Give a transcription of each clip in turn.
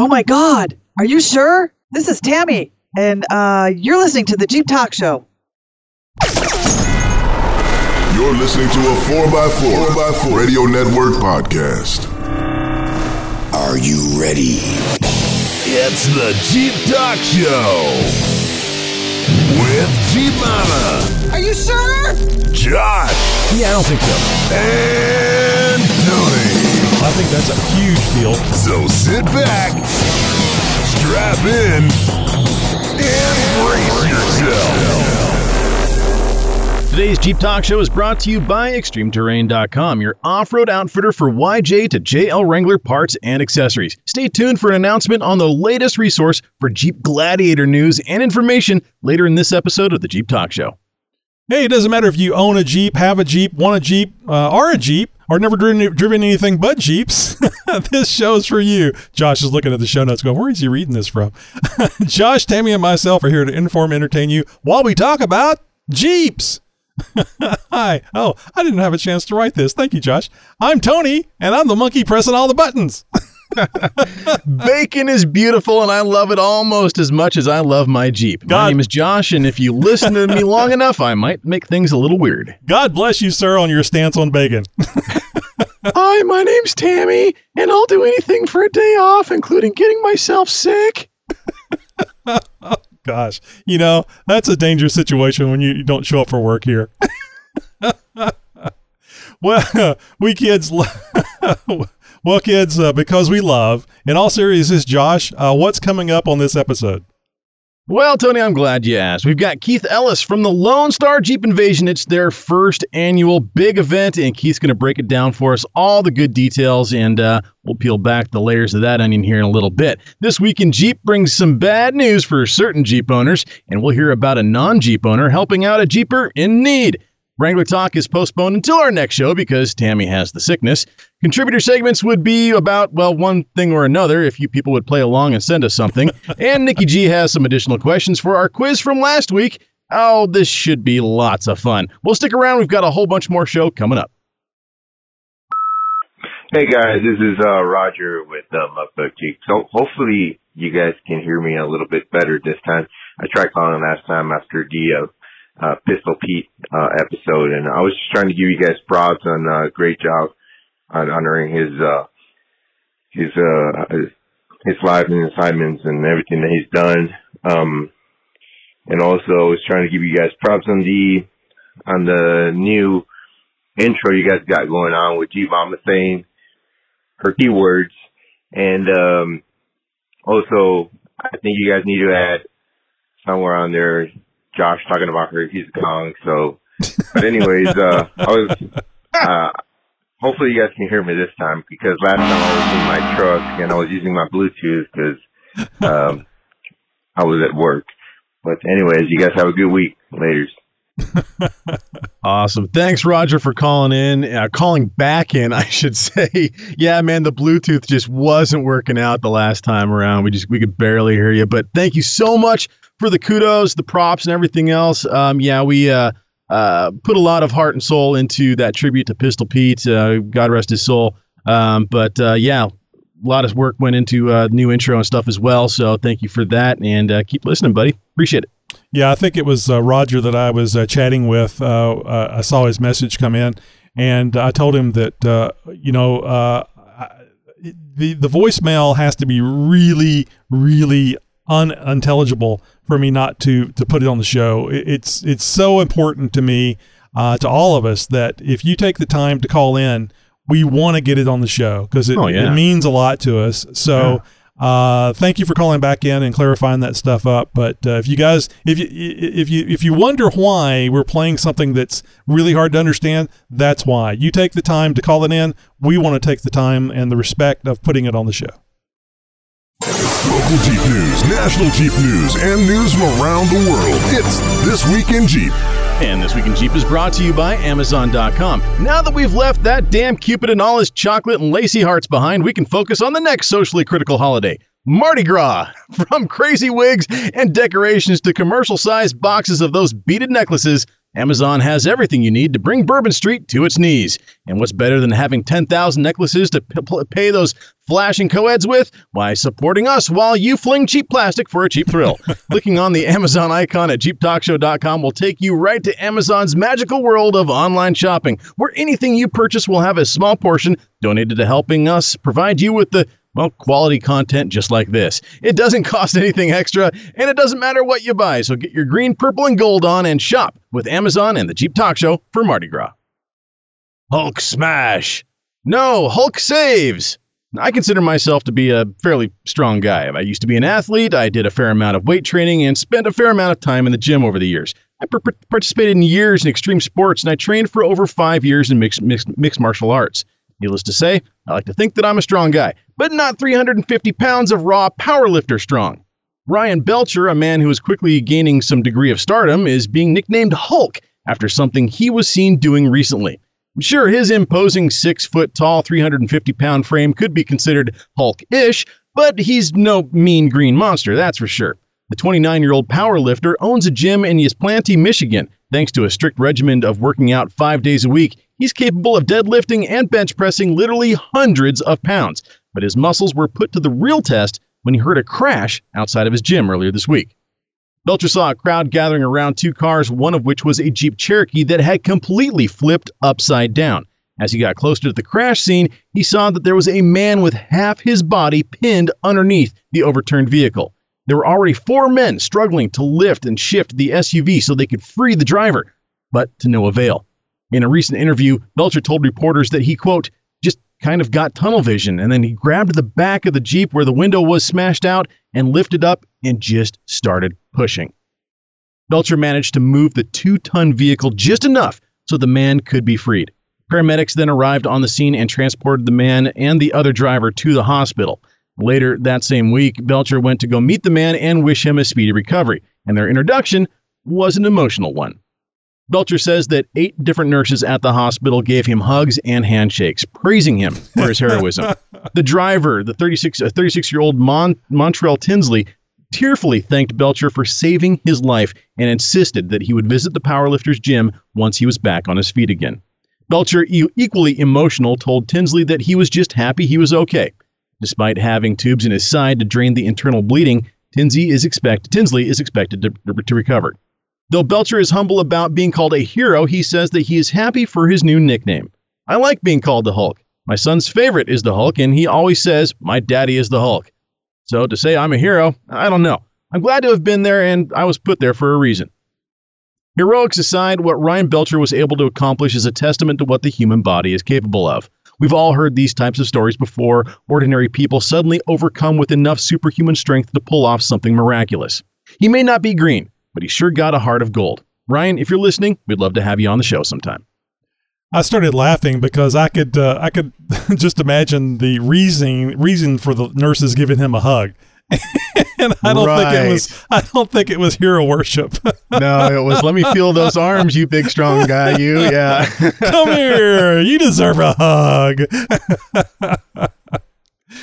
Oh my God! Are you sure? This is Tammy, and uh, you're listening to the Jeep Talk Show. You're listening to a 4x4, 4x4 Radio Network podcast. Are you ready? It's the Jeep Talk Show with Jeep Mama, Are you sure? Josh, Yeah, I don't think so. and Tony. I think that's a huge deal. So sit back, strap in, and brace yourself. Today's Jeep Talk Show is brought to you by ExtremeTerrain.com, your off-road outfitter for YJ to JL Wrangler parts and accessories. Stay tuned for an announcement on the latest resource for Jeep Gladiator news and information later in this episode of the Jeep Talk Show. Hey, it doesn't matter if you own a Jeep, have a Jeep, want a Jeep, uh, are a Jeep, or never driven, driven anything but Jeeps. this show's for you. Josh is looking at the show notes going, where is he reading this from? Josh, Tammy, and myself are here to inform and entertain you while we talk about Jeeps. Hi. Oh, I didn't have a chance to write this. Thank you, Josh. I'm Tony, and I'm the monkey pressing all the buttons. Bacon is beautiful, and I love it almost as much as I love my Jeep. My name is Josh, and if you listen to me long enough, I might make things a little weird. God bless you, sir, on your stance on bacon. Hi, my name's Tammy, and I'll do anything for a day off, including getting myself sick. oh, Gosh, you know, that's a dangerous situation when you, don't show up for work here. well, we kids, well, kids, uh, because we love, in all seriousness, Josh, uh, what's coming up on this episode? Well, Tony, I'm glad you asked. We've got Keith Ellis from the Lone Star Jeep Invasion. It's their first annual big event, and Keith's going to break it down for us, all the good details, and uh, we'll peel back the layers of that onion here in a little bit. This week in Jeep brings some bad news for certain Jeep owners, and we'll hear about a non Jeep owner helping out a Jeeper in need. Wrangler Talk is postponed until our next show because Tammy has the sickness. Contributor segments would be about, well, one thing or another if you people would play along and send us something. and Nikki G has some additional questions for our quiz from last week. Oh, this should be lots of fun. We'll stick around. We've got a whole bunch more show coming up. Hey guys, this is uh, Roger with uh, Mudbug Jeep. So hopefully you guys can hear me a little bit better this time. I tried calling last time after the uh, uh, Pistol Pete uh, episode, and I was just trying to give you guys props on uh, great job on honoring his uh, his uh, his, life and assignments and everything that he's done. Um, and also, I was trying to give you guys props on the on the new intro you guys got going on with G Mama saying her keywords. And um, also, I think you guys need to add somewhere on there Josh talking about her he's Kong. So, but anyways, uh, I was. Uh, hopefully, you guys can hear me this time because last time I was in my truck and I was using my Bluetooth because um, I was at work. But anyways, you guys have a good week. Later. Awesome. Thanks, Roger, for calling in, uh, calling back in, I should say. yeah, man, the Bluetooth just wasn't working out the last time around. We just we could barely hear you, but thank you so much for the kudos, the props, and everything else. Um, yeah, we uh, uh, put a lot of heart and soul into that tribute to Pistol Pete. Uh, God rest his soul. Um, but uh, yeah, a lot of work went into uh, new intro and stuff as well. So thank you for that, and uh, keep listening, buddy. Appreciate it. Yeah, I think it was uh, Roger that I was uh, chatting with. Uh, I saw his message come in, and I told him that you know I- the the voicemail has to be really, really unintelligible for me not to to put it on the show. It's it's so important to me, uh, to all of us, that if you take the time to call in, we want to get it on the show because it, Oh, yeah. it means a lot to us. So. Uh, thank you for calling back in and clarifying that stuff up. But uh, if you guys, if you if you if you wonder why we're playing something that's really hard to understand, that's why. You take the time to call it in. We want to take the time and the respect of putting it on the show. Local Jeep news, national Jeep news, and news from around the world. It's This Week in Jeep. And This Week in Jeep is brought to you by Amazon.com. Now that we've left that damn Cupid and all his chocolate and lacy hearts behind, we can focus on the next socially critical holiday. Mardi Gras! From crazy wigs and decorations to commercial sized boxes of those beaded necklaces, Amazon has everything you need to bring Bourbon Street to its knees. And what's better than having 10,000 necklaces to p- p- pay those flashing co-eds with? Why, supporting us while you fling cheap plastic for a cheap thrill. Clicking on the Amazon icon at jeeptalkshow.com will take you right to Amazon's magical world of online shopping, where anything you purchase will have a small portion donated to helping us provide you with the well, quality content just like this. It doesn't cost anything extra, and it doesn't matter what you buy. So get your green, purple, and gold on and shop with Amazon and the Jeep Talk Show for Mardi Gras. Hulk smash! No, Hulk saves! I consider myself to be a fairly strong guy. I used to be an athlete, I did a fair amount of weight training, and spent a fair amount of time in the gym over the years. I participated in years in extreme sports, and I trained for over five years in mixed, mixed, mixed martial arts. Needless to say, I like to think that I'm a strong guy, but not 350 pounds of raw powerlifter strong. Ryan Belcher, a man who is quickly gaining some degree of stardom, is being nicknamed Hulk after something he was seen doing recently. Sure, his imposing six foot tall, 350 pound frame could be considered Hulk ish, but he's no mean green monster, that's for sure. The 29 year old powerlifter owns a gym in Ypsilanti, Michigan. Thanks to a strict regimen of working out five days a week, he's capable of deadlifting and bench pressing literally hundreds of pounds. But his muscles were put to the real test when he heard a crash outside of his gym earlier this week. Belcher saw a crowd gathering around two cars, one of which was a Jeep Cherokee that had completely flipped upside down. As he got closer to the crash scene, he saw that there was a man with half his body pinned underneath the overturned vehicle. There were already four men struggling to lift and shift the SUV so they could free the driver, but to no avail. In a recent interview, Belcher told reporters that he, quote, just kind of got tunnel vision and then he grabbed the back of the Jeep where the window was smashed out and lifted up and just started pushing. Belcher managed to move the two ton vehicle just enough so the man could be freed. Paramedics then arrived on the scene and transported the man and the other driver to the hospital. Later that same week, Belcher went to go meet the man and wish him a speedy recovery, and their introduction was an emotional one. Belcher says that eight different nurses at the hospital gave him hugs and handshakes, praising him for his heroism. the driver, the 36, 36 year old Mon- Montrell Tinsley, tearfully thanked Belcher for saving his life and insisted that he would visit the powerlifter's gym once he was back on his feet again. Belcher, e- equally emotional, told Tinsley that he was just happy he was okay. Despite having tubes in his side to drain the internal bleeding, Tinsley is, expect- Tinsley is expected to, to recover. Though Belcher is humble about being called a hero, he says that he is happy for his new nickname. I like being called the Hulk. My son's favorite is the Hulk, and he always says, My daddy is the Hulk. So to say I'm a hero, I don't know. I'm glad to have been there, and I was put there for a reason. Heroics aside, what Ryan Belcher was able to accomplish is a testament to what the human body is capable of. We've all heard these types of stories before ordinary people suddenly overcome with enough superhuman strength to pull off something miraculous. He may not be green, but he sure got a heart of gold. Ryan, if you're listening, we'd love to have you on the show sometime. I started laughing because I could uh, I could just imagine the reason reason for the nurses giving him a hug. and I don't think it was I don't think it was hero worship. no, it was let me feel those arms, you big strong guy, you. Yeah. Come here. You deserve a hug.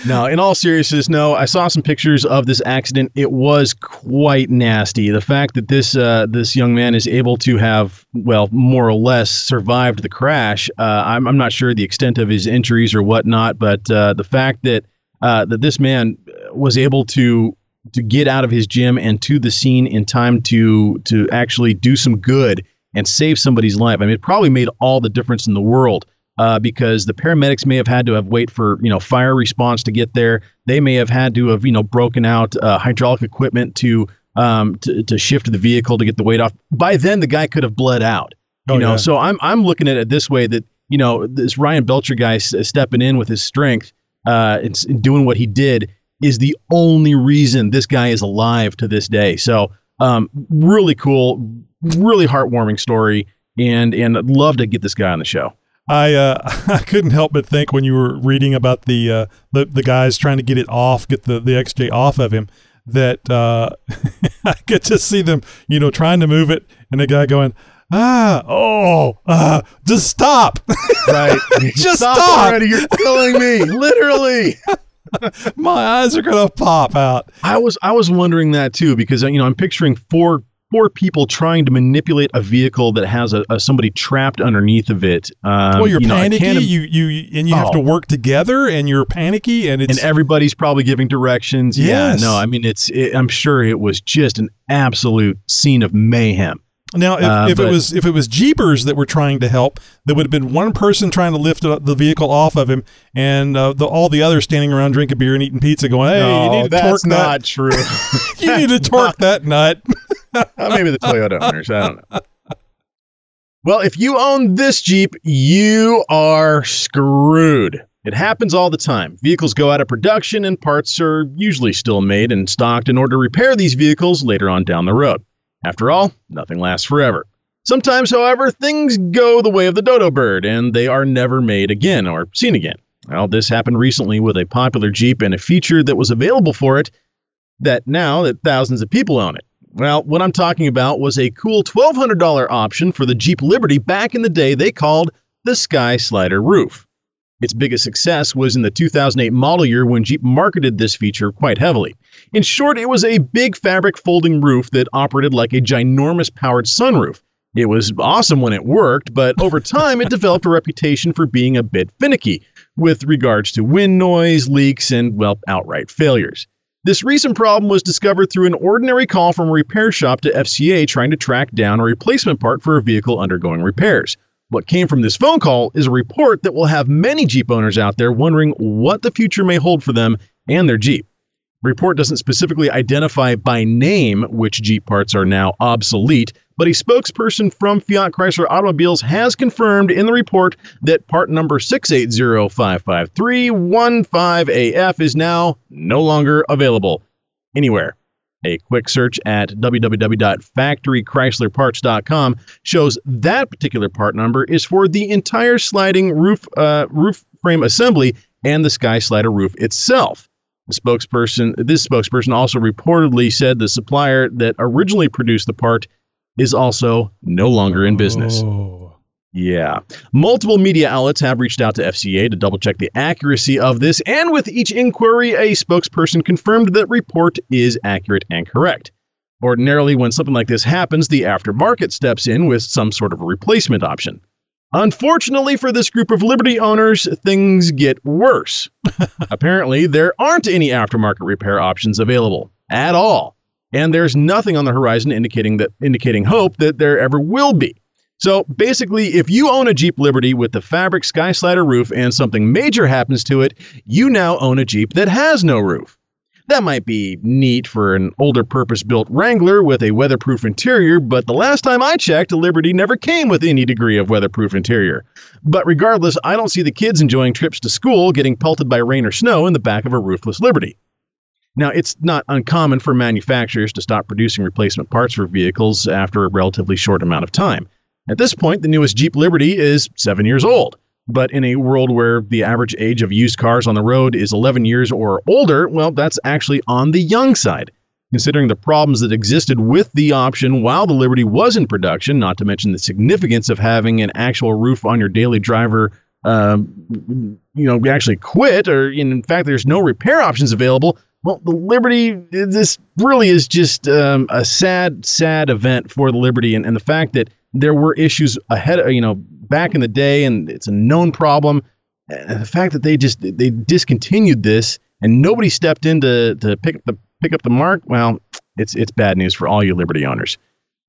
No, in all seriousness, no. I saw some pictures of this accident. It was quite nasty. The fact that this uh, this young man is able to have, well, more or less survived the crash. Uh, I'm, I'm not sure the extent of his injuries or whatnot, but uh, the fact that uh, that this man was able to to get out of his gym and to the scene in time to to actually do some good and save somebody's life. I mean, it probably made all the difference in the world uh, because the paramedics may have had to have wait for you know fire response to get there. They may have had to have you know broken out uh, hydraulic equipment to um to, to shift the vehicle to get the weight off. By then, the guy could have bled out. You Oh, know, yeah. so I'm I'm looking at it this way that you know this Ryan Belcher guy s- stepping in with his strength, uh, and, s- and doing what he did is the only reason this guy is alive to this day. So um, really cool, really heartwarming story, and and I'd love to get this guy on the show. I uh, I couldn't help but think when you were reading about the uh, the the guys trying to get it off, get the the XJ off of him, that uh, I could just see them, you know, trying to move it, and the guy going, ah, oh, uh, just stop, Right. Just stop, stop. already. You're killing me. Literally. my eyes are gonna pop out. I was I was wondering that too because you know I'm picturing four four people trying to manipulate a vehicle that has a, a somebody trapped underneath of it. Um, well, you're you know, panicky. you you and you have to Oh. work together, and you're panicky, and it's and everybody's probably giving directions. Yes. Yeah, no, I mean it's. It, I'm sure it was just an absolute scene of mayhem. Now, if, Uh, if it was if it was Jeepers that were trying to help, there would have been one person trying to lift uh, the vehicle off of him, and uh, the, all the others standing around drinking beer and eating pizza, going, "Hey, you need to torque that. true. You need to torque that nut." Uh, maybe the Toyota owners. I don't know. Well, if you own this Jeep, you are screwed. It happens all the time. Vehicles go out of production and parts are usually still made and stocked in order to repair these vehicles later on down the road. After all, nothing lasts forever. Sometimes, however, things go the way of the dodo bird and they are never made again or seen again. Well, this happened recently with a popular Jeep and a feature that was available for it that now that thousands of people own it. Well, what I'm talking about was a cool $1,200 option for the Jeep Liberty back in the day they called the Sky Slider Roof. Its biggest success was in the 2008 model year when Jeep marketed this feature quite heavily. In short, it was a big fabric folding roof that operated like a ginormous powered sunroof. It was awesome when it worked, but over time it developed a reputation for being a bit finicky with regards to wind noise, leaks, and, well, outright failures. This recent problem was discovered through an ordinary call from a repair shop to FCA trying to track down a replacement part for a vehicle undergoing repairs. What came from this phone call is a report that will have many Jeep owners out there wondering what the future may hold for them and their Jeep. The report doesn't specifically identify by name which Jeep parts are now obsolete, but a spokesperson from Fiat Chrysler Automobiles has confirmed in the report that part number 680555315AF is now no longer available anywhere. A quick search at www.factorychryslerparts.com shows that particular part number is for the entire sliding roof uh, roof frame assembly and the Sky Slider roof itself. The spokesperson, this spokesperson also reportedly said the supplier that originally produced the part is also no longer in business. Oh. Yeah. Multiple media outlets have reached out to FCA to double check the accuracy of this, and with each inquiry, a spokesperson confirmed that report is accurate and correct. Ordinarily, when something like this happens, the aftermarket steps in with some sort of a replacement option. Unfortunately for this group of Liberty owners, things get worse. Apparently, there aren't any aftermarket repair options available at all, and there's nothing on the horizon indicating that indicating hope that there ever will be. So basically, if you own a Jeep Liberty with the fabric Sky Slider roof and something major happens to it, you now own a Jeep that has no roof. That might be neat for an older purpose built Wrangler with a weatherproof interior, but the last time I checked, Liberty never came with any degree of weatherproof interior. But regardless, I don't see the kids enjoying trips to school getting pelted by rain or snow in the back of a roofless Liberty. Now, it's not uncommon for manufacturers to stop producing replacement parts for vehicles after a relatively short amount of time. At this point, the newest Jeep Liberty is seven years old. But in a world where the average age of used cars on the road is 11 years or older, well, that's actually on the young side. Considering the problems that existed with the option while the Liberty was in production, not to mention the significance of having an actual roof on your daily driver, um, you know, we actually quit, or in fact, there's no repair options available. Well, the Liberty, this really is just um, a sad, sad event for the Liberty, and, and the fact that there were issues ahead, you know, back in the day, and it's a known problem. And the fact that they just they discontinued this and nobody stepped in to, to pick up the pick up the mark, well, it's it's bad news for all you Liberty owners.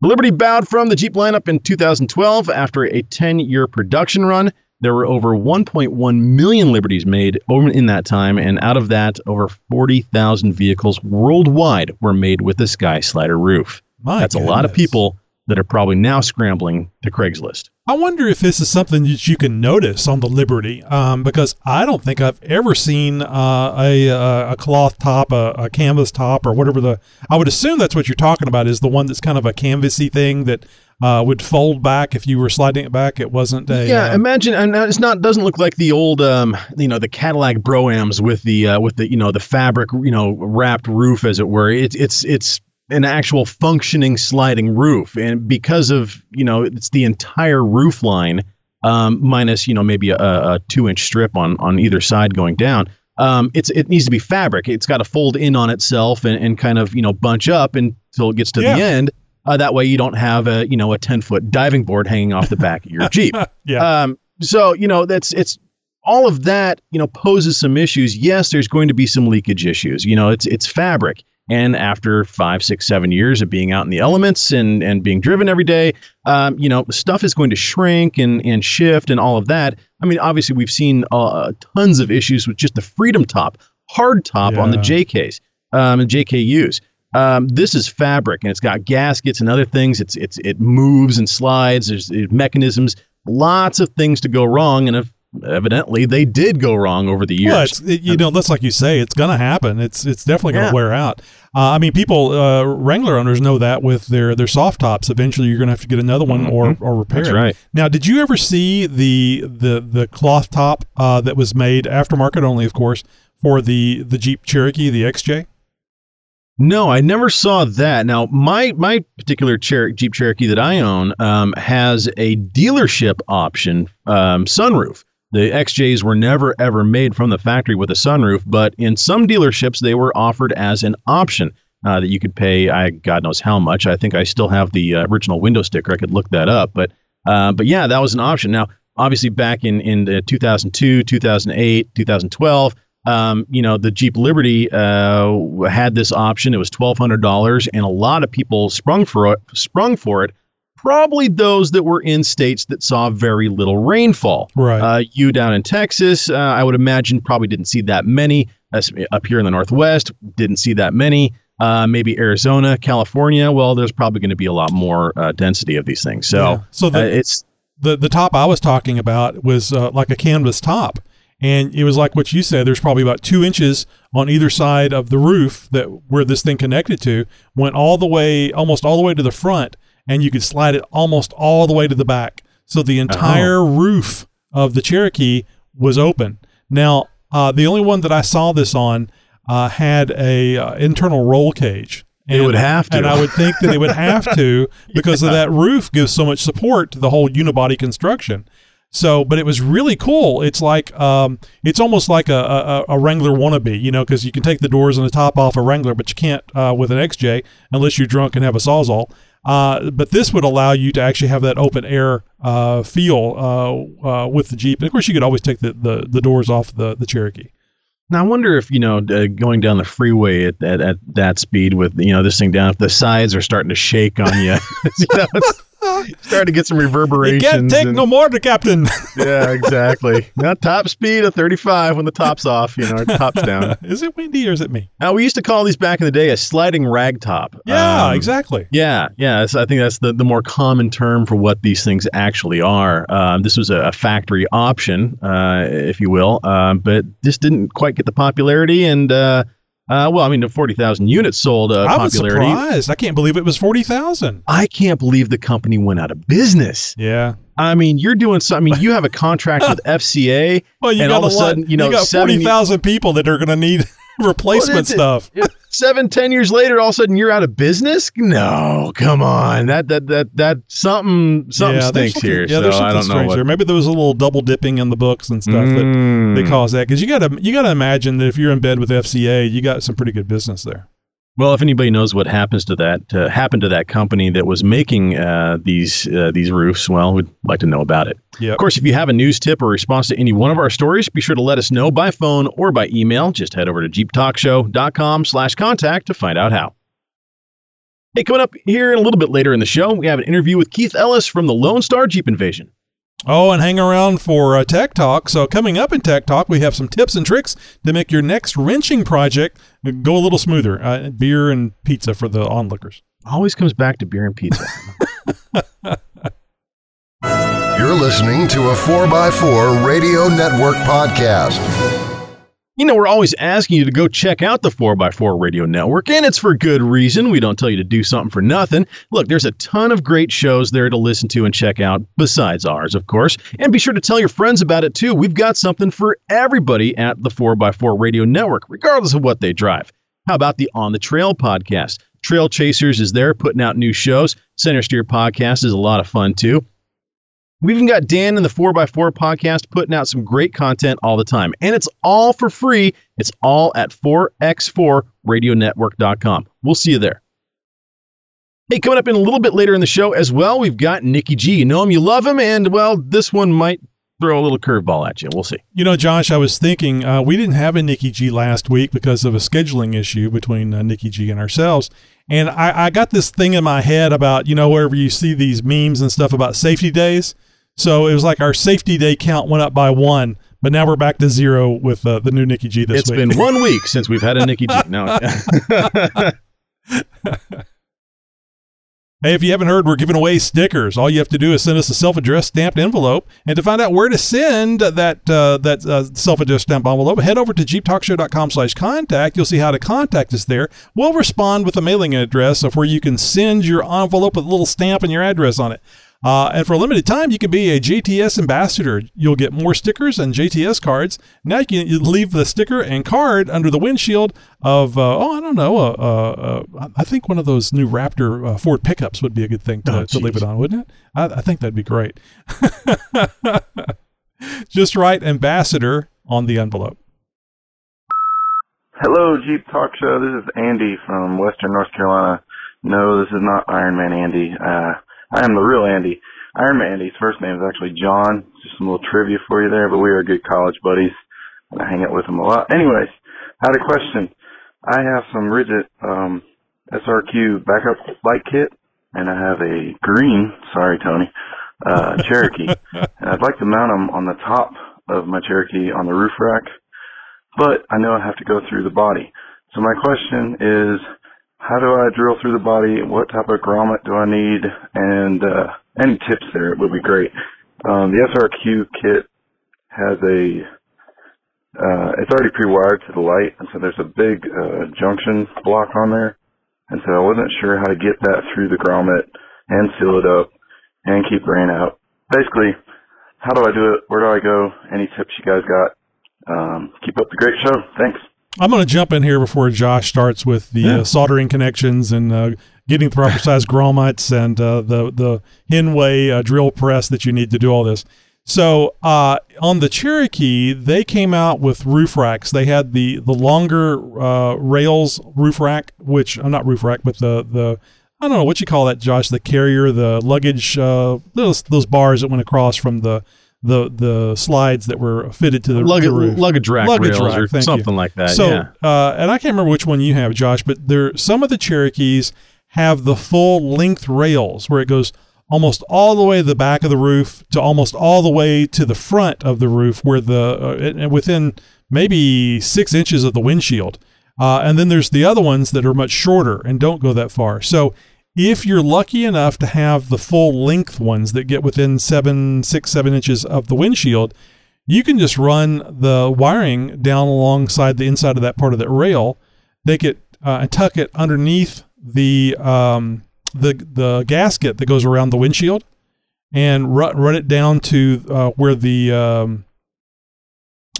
The Liberty bowed from the Jeep lineup in 2012 after a 10-year production run. There were over 1.1 million Liberties made over in that time, and out of that, over 40,000 vehicles worldwide were made with the Sky Slider roof. My That's a lot of people that are probably now scrambling to Craigslist. I wonder if this is something that you can notice on the Liberty, um, because I don't think I've ever seen uh, a uh, a cloth top, a, a canvas top, or whatever the. I would assume that's what you're talking about. Is the one that's kind of a canvasy thing that uh, would fold back if you were sliding it back. It wasn't a. Yeah, uh, imagine, and it's not doesn't look like the old, um, you know, the Cadillac Broughams with the uh, with the you know the fabric, you know, wrapped roof, as it were. It's it's it's an actual functioning sliding roof, and because of you know it's the entire roof line, um, minus you know maybe a, a two inch strip on on either side going down. Um, it's it needs to be fabric. It's got to fold in on itself and, and kind of you know bunch up until it gets to Yeah. the end. Uh, that way you don't have a you know a 10 foot diving board hanging off the back of your Jeep. Yeah. Um, so you know that's it's all of that you know poses some issues. Yes, there's going to be some leakage issues. You know, it's it's fabric, and after five, six, seven years of being out in the elements and and being driven every day, um, you know, stuff is going to shrink and and shift and all of that. I mean, obviously we've seen uh, tons of issues with just the Freedom Top, hard top on the JKs um, and JKUs. Um, this is fabric and it's got gaskets and other things. It's it's it moves and slides. There's uh, mechanisms. Lots of things to go wrong, and if, evidently they did go wrong over the years. Well, it, you know, that's like you say, it's going to happen. It's it's definitely going to Yeah. wear out. Uh, I mean, people, uh, Wrangler owners know that with their their soft tops. Eventually, you're going to have to get another one or or repair. Mm-hmm. That's it. right. Now, did you ever see the the the cloth top uh, that was made aftermarket only, of course, for the the Jeep Cherokee, the XJ? No, I never saw that. Now, my my particular Cher- Jeep Cherokee that I own um, has a dealership option um, sunroof. The XJs were never ever made from the factory with a sunroof, but in some dealerships they were offered as an option uh, that you could pay. I God knows how much. I think I still have the uh, original window sticker. I could look that up, but uh, but yeah, that was an option. Now, obviously, back in in 2002, 2008, 2012 um, you know, the Jeep Liberty uh, had this option. It was twelve hundred dollars, and a lot of people sprung for it. Sprung for it. Probably those that were in states that saw very little rainfall. Right. Uh, you down in Texas, uh, I would imagine, probably didn't see that many. Us Up here in the Northwest, didn't see that many. Uh, maybe Arizona, California. Well, there's probably going to be a lot more uh, density of these things. So, Yeah. So the- uh, it's the the top I was talking about was uh, like a canvas top, and it was like what you said. There's probably about two inches on either side of the roof that where this thing connected to went all the way, almost all the way to the front, and you could slide it almost all the way to the back. So the entire roof of the Cherokee was open. Now, uh, the only one that I saw this on uh, had a uh, internal roll cage. It would have to. and I would think that it would have to because of that roof gives so much support to the whole unibody construction. So, but it was really cool. It's like um, it's almost like a, a, a Wrangler wannabe, you know, because you can take the doors and the top off a Wrangler, but you can't uh, with an XJ unless you're drunk and have a sawzall. Uh, but this would allow you to actually have that open air uh, feel uh, uh, with the Jeep. And of course, you could always take the, the, the doors off the, the Cherokee. Now I wonder if you know uh, going down the freeway at, at at that speed with you know this thing down, if the sides are starting to shake on you, you know, it's starting to get some You reverberations. can't take and- no more, the captain. yeah, exactly. Not top speed of 35 when the top's off, you know, or top's down. is it windy or is it me? Now we used to call these back in the day a sliding rag top. Yeah, Um, exactly. Yeah, yeah. that's- I think that's the, the more common term for what these things actually are. Um, this was a, a factory option, uh, if you will, um, but this didn't quite get the popularity. And uh, uh, well, I mean, the forty thousand units sold uh, I was popularity. surprised. I can't believe it was forty thousand. I can't believe the company went out of business. Yeah. I mean, you're doing something. I mean, you have a contract with FCA, Well, you and got all of a lot- sudden, you know, you got 40,000 people that are going to need replacement Well, that's it. Seven, ten years later, all of a sudden you're out of business. No, come on, that that that that something something yeah, stinks something- here. Yeah, so there's something I don't strange what. there. Maybe there was a little double dipping in the books and stuff that Mm. they caused that because you got to you got to imagine that if you're in bed with FCA, you got some pretty good business there. Well, if anybody knows what happens to that uh, happened to that company that was making uh, these uh, these roofs, well, we'd like to know about it. Yep. Of course, if you have a news tip or response to any one of our stories, be sure to let us know by phone or by email. Just head over to jeeptalkshow.com slash contact to find out how. Hey, coming up here a little bit later in the show, we have an interview with Keith Ellis from the Lone Star Jeep Invasion. Oh, and hang around for uh, Tech Talk. So, coming up in Tech Talk, we have some tips and tricks to make your next wrenching project go a little smoother. Uh, beer and pizza for the onlookers. Always comes back to beer and pizza. You're listening to a 4x4 Radio Network podcast. You know, we're always asking you to go check out the 4x4 Radio Network, and it's for good reason. We don't tell you to do something for nothing. Look, there's a ton of great shows there to listen to and check out, besides ours, of course. And be sure to tell your friends about it too. We've got something for everybody at the 4x4 Radio Network, regardless of what they drive. How about the On the Trail podcast? Trail Chasers is there putting out new shows. Center Steer podcast is a lot of fun too. We've even got Dan and the 4x4 podcast putting out some great content all the time. And it's all for free. It's all at 4x4radionetwork.com. We'll see you there. Hey, coming up in a little bit later in the show as well, we've got Nikki G. You know him, you love him, and well, this one might throw a little curveball at you. We'll see. You know, Josh, I was thinking uh, we didn't have a Nikki G last week because of a scheduling issue between uh, Nikki G and ourselves. And I, I got this thing in my head about, you know, wherever you see these memes and stuff about safety days. So it was like our safety day count went up by one, but now we're back to zero with uh, the new Nikki G this It's week. It's been one week since we've had a Nikki G. No. Hey, if you haven't heard, we're giving away stickers. All you have to do is send us a self-addressed stamped envelope, and to find out where to send that uh, that uh, self-addressed stamped envelope, head over to jeeptalkshow.com/contact. You'll see how to contact us there. We'll respond with a mailing address of where you can send your envelope with a little stamp and your address on it. Uh, and for a limited time, you can be a JTS ambassador. You'll get more stickers and JTS cards. Now you can you leave the sticker and card under the windshield of, uh, oh, I don't know, uh, uh, uh, I think one of those new Raptor uh, Ford pickups would be a good thing to, Oh, to leave it on, wouldn't it? I, I think that'd be great. Just write ambassador on the envelope. Hello, Jeep Talk Show. This is Andy from Western North Carolina. No, this is not Iron Man Andy. Uh, I am the real Andy. Iron Man Andy's first name is actually John. Just some little trivia for you there, but we are good college buddies. And I hang out with him a lot. Anyways, I had a question. I have some rigid um, SRQ backup light kit, and I have a green, sorry Tony, uh, Cherokee. and I'd like to mount them on the top of my Cherokee on the roof rack but I know I have to go through the body. So my question is, how do I drill through the body? What type of grommet do I need? And uh, any tips there would be great. Um, the SRQ kit has a, uh, it's already pre-wired to the light, and so there's a big uh, junction block on there. And so I wasn't sure how to get that through the grommet and seal it up and keep rain out. Basically, how do I do it? Where do I go? Any tips you guys got? Um, keep up the great show. Thanks. I'm going to jump in here before Josh starts with the Yeah. uh, soldering connections and uh, getting the proper size grommets and uh, the the Hinway uh, drill press that you need to do all this. So uh, on the Cherokee, they came out with roof racks. They had the the longer uh, rails roof rack, which I'm not roof rack, but the the I don't know what you call that, Josh. The carrier, the luggage, uh, those those bars that went across from the the the slides that were fitted to the, luggage, the roof. luggage rack Luggage rails rack, or thank you. something like that. So, yeah. uh, and I can't remember which one you have, Josh, but there some of the Cherokees have the full length rails where it goes almost all the way to the back of the roof to almost all the way to the front of the roof, where the uh, within maybe six inches of the windshield. Uh, and then there's the other ones that are much shorter and don't go that far. So if you're lucky enough to have the full length ones that get within seven, six, seven inches of the windshield, you can just run the wiring down alongside the inside of that part of that rail, take it uh, and tuck it underneath the um, the the gasket that goes around the windshield, and run run it down to uh, where the um,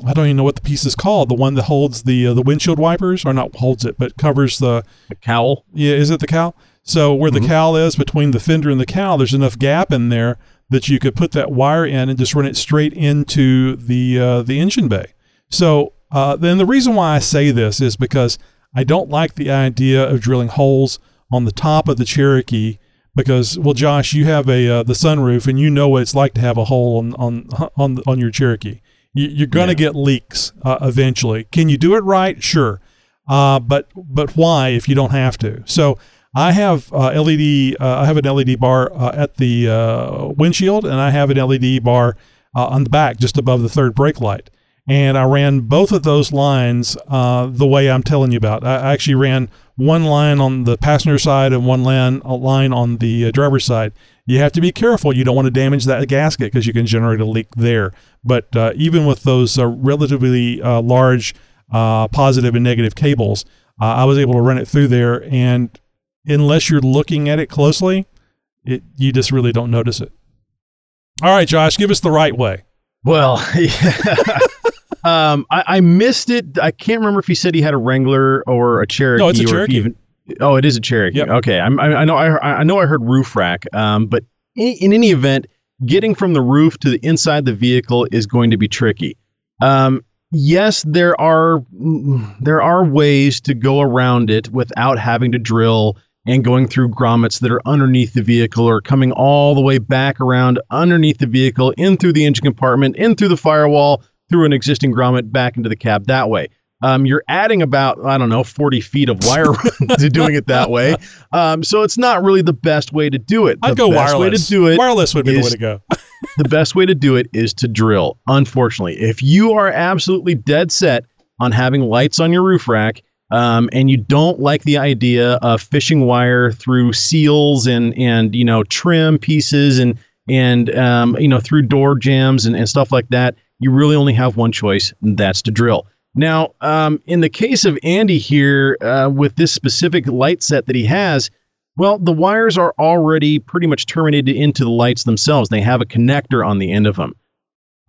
I don't even know what the piece is called. The one that holds the uh, the windshield wipers, or not holds it, but covers the The cowl. yeah, is it the cowl? So where the cowl is between the fender and the cowl, there's enough gap in there that you could put that wire in and just run it straight into the uh, the engine bay. So uh, then the reason why I say this is because I don't like the idea of drilling holes on the top of the Cherokee because well, Josh, you have a uh, the sunroof and you know what it's like to have a hole on on on on your Cherokee. You, you're going to get leaks uh, eventually. Can you do it right? Sure. Uh, but but why if you don't have to? So I have uh, LED. Uh, I have an LED bar uh, at the uh, windshield, and I have an LED bar uh, on the back, just above the third brake light. And I ran both of those lines uh, the way I'm telling you about. I actually ran one line on the passenger side and one line, line on the driver's side. You have to be careful. You don't want to damage that gasket because you can generate a leak there. But even with those relatively large positive and negative cables, I was able to run it through there. And unless you're looking at it closely, it you just really don't notice it. All right, Josh, give us the right way. Well, um, I, I missed it. I can't remember if he said he had a Wrangler or a Cherokee. No, it's a or Cherokee. Even, oh, it is a Cherokee. Yep. Okay, I'm, I, I know. I, I know. I heard roof rack. Um, but in, in any event, getting from the roof to the inside the vehicle is going to be tricky. Um, yes, there are there are ways to go around it without having to drill and going through grommets that are underneath the vehicle or coming all the way back around underneath the vehicle, in through the engine compartment, in through the firewall, through an existing grommet, back into the cab that way. Um, you're adding about I don't know 40 feet of wire to doing it that way. Um, so it's not really the best way to do it. The I'd go best wireless. way to do it wireless would be the is- way to go. the best way to do it is to drill. Unfortunately, if you are absolutely dead set on having lights on your roof rack, um, and you don't like the idea of fishing wire through seals and and you know trim pieces and and um, you know through door jambs and, and stuff like that, you really only have one choice, and that's to drill. Now, um, in the case of Andy here, uh, with this specific light set that he has, well, the wires are already pretty much terminated into the lights themselves. They have a connector on the end of them.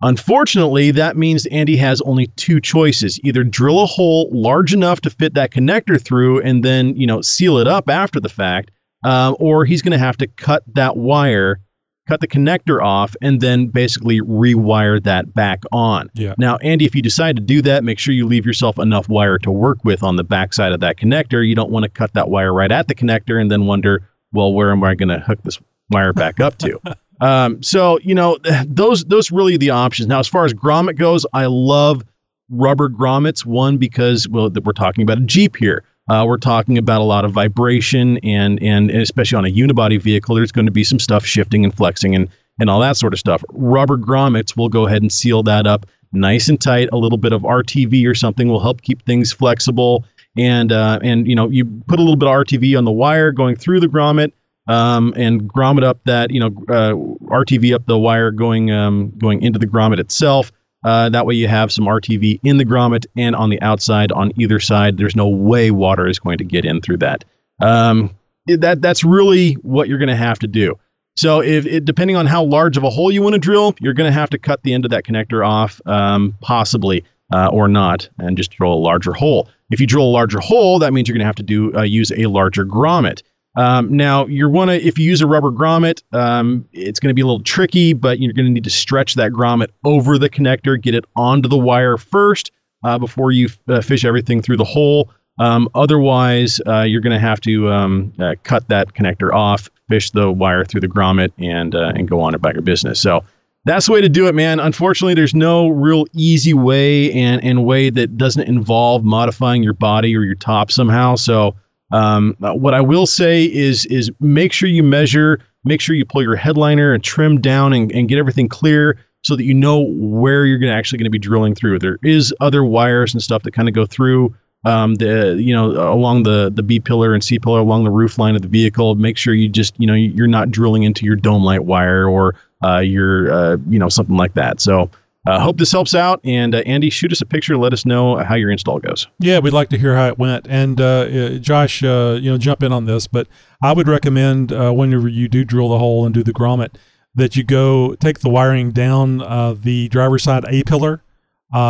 Unfortunately, that means Andy has only two choices. Either drill a hole large enough to fit that connector through and then, you know, seal it up after the fact, um, or he's going to have to cut that wire, cut the connector off, and then basically rewire that back on. Yeah. Now, Andy, if you decide to do that, make sure you leave yourself enough wire to work with on the backside of that connector. You don't want to cut that wire right at the connector and then wonder, well, where am I going to hook this wire back up to? Um, so you know those those really the options. Now, as far as grommet goes, I love rubber grommets. One because well, we're talking about a Jeep here. Uh, we're talking about a lot of vibration and and especially on a unibody vehicle, there's going to be some stuff shifting and flexing and and all that sort of stuff. Rubber grommets will go ahead and seal that up nice and tight. A little bit of RTV or something will help keep things flexible. And uh, and you know you put a little bit of RTV on the wire going through the grommet um, and grommet up that you know uh, RTV up the wire going um, going into the grommet itself. Uh, that way you have some RTV in the grommet and on the outside on either side. There's no way water is going to get in through that. Um, that that's really what you're going to have to do. So if it, depending on how large of a hole you want to drill, you're going to have to cut the end of that connector off, um, possibly uh, or not, and just drill a larger hole. If you drill a larger hole, that means you're going to have to do uh, use a larger grommet. Um, now you're want to if you use a rubber grommet, um, it's going to be a little tricky, but you're going to need to stretch that grommet over the connector, get it onto the wire first uh, before you uh, fish everything through the hole. Um, otherwise, uh, you're going to have to um, uh, cut that connector off, fish the wire through the grommet, and uh, and go on about your business. So that's the way to do it, man. Unfortunately, there's no real easy way and and way that doesn't involve modifying your body or your top somehow. So um, uh, what I will say is is make sure you measure, make sure you pull your headliner and trim down and, and get everything clear so that you know where you're gonna actually going to be drilling through. There is other wires and stuff that kind of go through um, the you know along the the B pillar and C pillar along the roof line of the vehicle. Make sure you just you know you're not drilling into your dome light wire or uh, your uh, you know something like that. So. Uh, hope this helps out. And uh, Andy, shoot us a picture. Let us know how your install goes. Yeah, we'd like to hear how it went. And uh, uh, Josh, uh, you know, jump in on this, but I would recommend uh, whenever you do drill the hole and do the grommet that you go take the wiring down the driver's side A pillar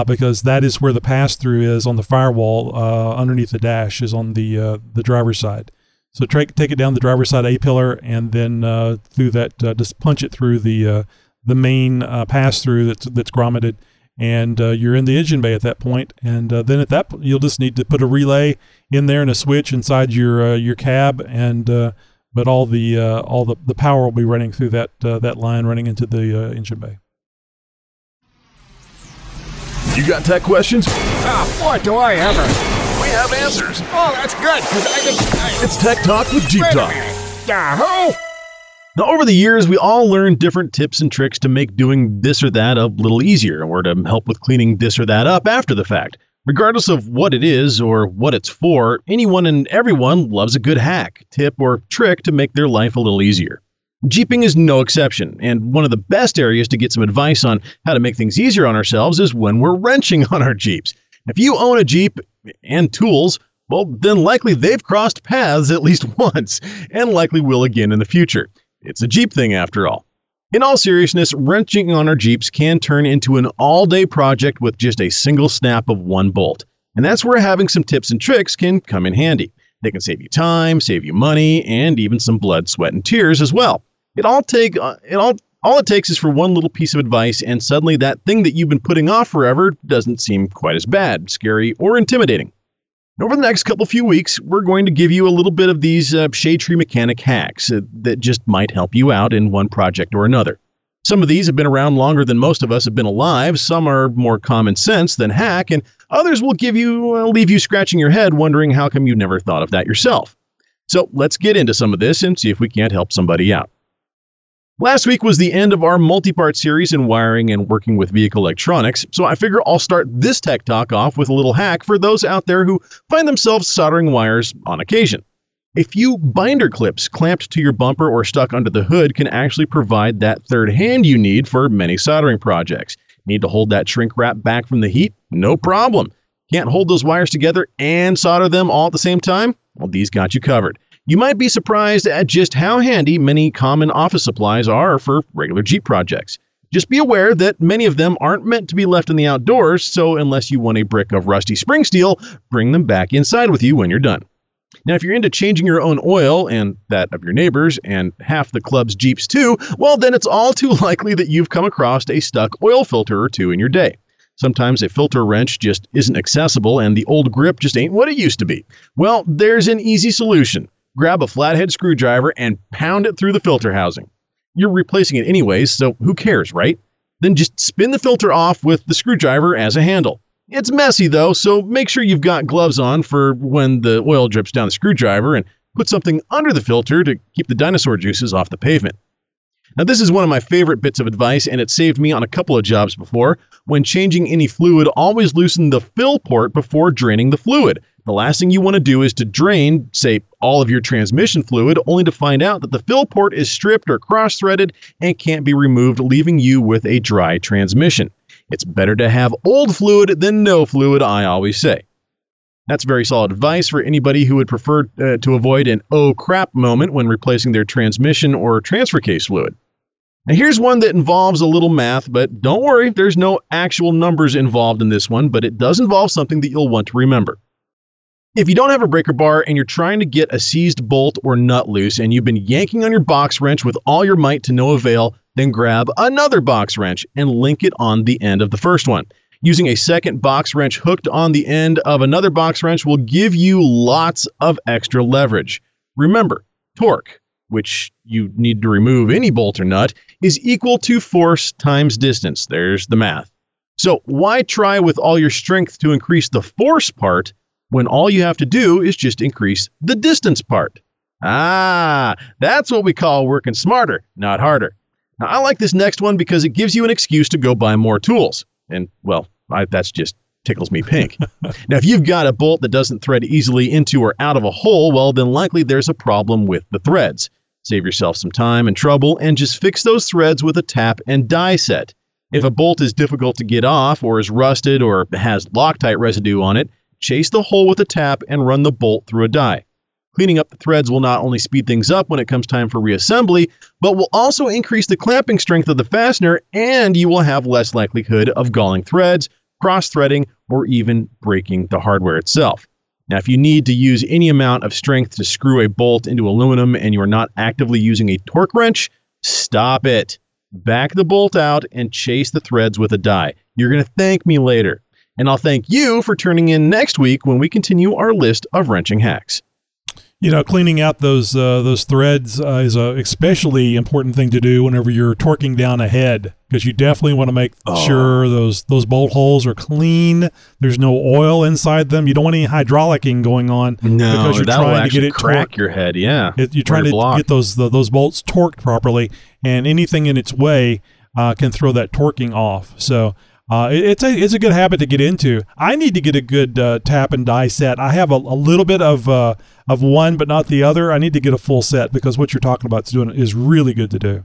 because that is where the pass through is on the firewall underneath the dash is on the the driver's side. So take take it down the driver's side A pillar and then through that just punch it through the the main uh, pass through that's that's grommeted, and uh, you're in the engine bay at that point. And uh, then at that point, you'll just need to put a relay in there and a switch inside your uh, your cab, and uh, but all the uh, all the, the power will be running through that uh, that line running into the uh, engine bay. You got tech questions? Ah, boy, do I ever. We have answers. Oh, that's good, because I think. I, It's Tech Talk with Jeep wait a Talk. Yahoo! Now, over the years, we all learned different tips and tricks to make doing this or that a little easier, or to help with cleaning this or that up after the fact. Regardless of what it is or what it's for, anyone and everyone loves a good hack, tip, or trick to make their life a little easier. Jeeping is no exception, and one of the best areas to get some advice on how to make things easier on ourselves is when we're wrenching on our Jeeps. If you own a Jeep and tools, well, then likely they've crossed paths at least once, and likely will again in the future. It's a Jeep thing after all. In all seriousness, wrenching on our Jeeps can turn into an all day project with just a single snap of one bolt. And that's where having some tips and tricks can come in handy. They can save you time, save you money, and even some blood, sweat, and tears as well. It all take uh, it all all it takes is for one little piece of advice, and suddenly that thing that you've been putting off forever doesn't seem quite as bad, scary, or intimidating. Over the next couple few weeks, we're going to give you a little bit of these uh, shade tree mechanic hacks uh, that just might help you out in one project or another. Some of these have been around longer than most of us have been alive. Some are more common sense than hack, and others will give you uh, leave you scratching your head wondering how come you never thought of that yourself. So let's get into some of this and see if we can't help somebody out. Last week was the end of our multi part series in wiring and working with vehicle electronics, so I figure I'll start this tech talk off with a little hack for those out there who find themselves soldering wires on occasion. A few binder clips clamped to your bumper or stuck under the hood can actually provide that third hand you need for many soldering projects. Need to hold that shrink wrap back from the heat? No problem. Can't hold those wires together and solder them all at the same time? Well, these got you covered. You might be surprised at just how handy many common office supplies are for regular Jeep projects. Just be aware that many of them aren't meant to be left in the outdoors, so unless you want a brick of rusty spring steel, bring them back inside with you when you're done. Now, if you're into changing your own oil and that of your neighbors and half the club's Jeeps too, well, then it's all too likely that you've come across a stuck oil filter or two in your day. Sometimes a filter wrench just isn't accessible and the old grip just ain't what it used to be. Well, there's an easy solution grab a flathead screwdriver and pound it through the filter housing. You're replacing it anyways, so who cares, right? Then just spin the filter off with the screwdriver as a handle. It's messy though, so make sure you've got gloves on for when the oil drips down the screwdriver and put something under the filter to keep the dinosaur juices off the pavement. Now, this is one of my favorite bits of advice, and it saved me on a couple of jobs before. When changing any fluid, always loosen the fill port before draining the fluid. The last thing you want to do is to drain, say, all of your transmission fluid, only to find out that the fill port is stripped or cross threaded and can't be removed, leaving you with a dry transmission. It's better to have old fluid than no fluid, I always say. That's very solid advice for anybody who would prefer uh, to avoid an oh crap moment when replacing their transmission or transfer case fluid. Now, here's one that involves a little math, but don't worry, there's no actual numbers involved in this one, but it does involve something that you'll want to remember. If you don't have a breaker bar and you're trying to get a seized bolt or nut loose and you've been yanking on your box wrench with all your might to no avail, then grab another box wrench and link it on the end of the first one. Using a second box wrench hooked on the end of another box wrench will give you lots of extra leverage. Remember, torque, which you need to remove any bolt or nut, is equal to force times distance. There's the math. So why try with all your strength to increase the force part when all you have to do is just increase the distance part? Ah, that's what we call working smarter, not harder. Now, I like this next one because it gives you an excuse to go buy more tools. And, well, I, that's just tickles me pink. now, if you've got a bolt that doesn't thread easily into or out of a hole, well, then likely there's a problem with the threads. Save yourself some time and trouble and just fix those threads with a tap and die set. If a bolt is difficult to get off or is rusted or has Loctite residue on it, chase the hole with a tap and run the bolt through a die. Cleaning up the threads will not only speed things up when it comes time for reassembly, but will also increase the clamping strength of the fastener and you will have less likelihood of galling threads, cross threading, or even breaking the hardware itself. Now, if you need to use any amount of strength to screw a bolt into aluminum and you are not actively using a torque wrench, stop it. Back the bolt out and chase the threads with a die. You're going to thank me later. And I'll thank you for turning in next week when we continue our list of wrenching hacks. You know, cleaning out those uh, those threads uh, is a especially important thing to do whenever you're torquing down a head because you definitely want to make Oh. sure those those bolt holes are clean. There's no oil inside them. You don't want any hydraulicing going on No, because you're trying to get it crack torqued. your head. Yeah, It, you're trying to block. get those the, those bolts torqued properly, and anything in its way uh, can throw that torquing off. So uh, it- it's a it's a good habit to get into. I need to get a good uh, tap and die set. I have a, a little bit of uh, of one, but not the other. I need to get a full set because what you're talking about is doing is really good to do.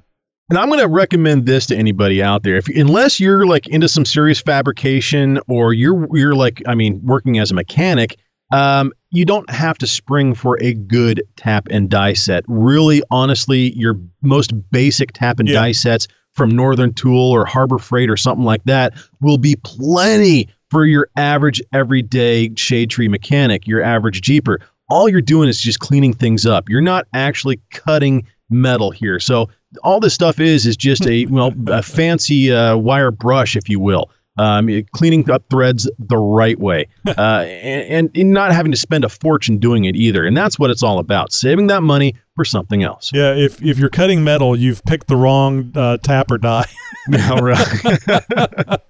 And I'm going to recommend this to anybody out there. If unless you're like into some serious fabrication or you're you're like I mean working as a mechanic, um, you don't have to spring for a good tap and die set. Really, honestly, your most basic tap and Yeah. die sets from Northern Tool or Harbor Freight or something like that will be plenty for your average everyday shade tree mechanic, your average Jeeper. All you're doing is just cleaning things up. You're not actually cutting metal here. So all this stuff is is just a well a fancy uh, wire brush, if you will. um, cleaning up threads the right way, uh, and, and not having to spend a fortune doing it either. And that's what it's all about: saving that money for something else. Yeah, if if you're cutting metal, you've picked the wrong uh, tap or die. yeah, right.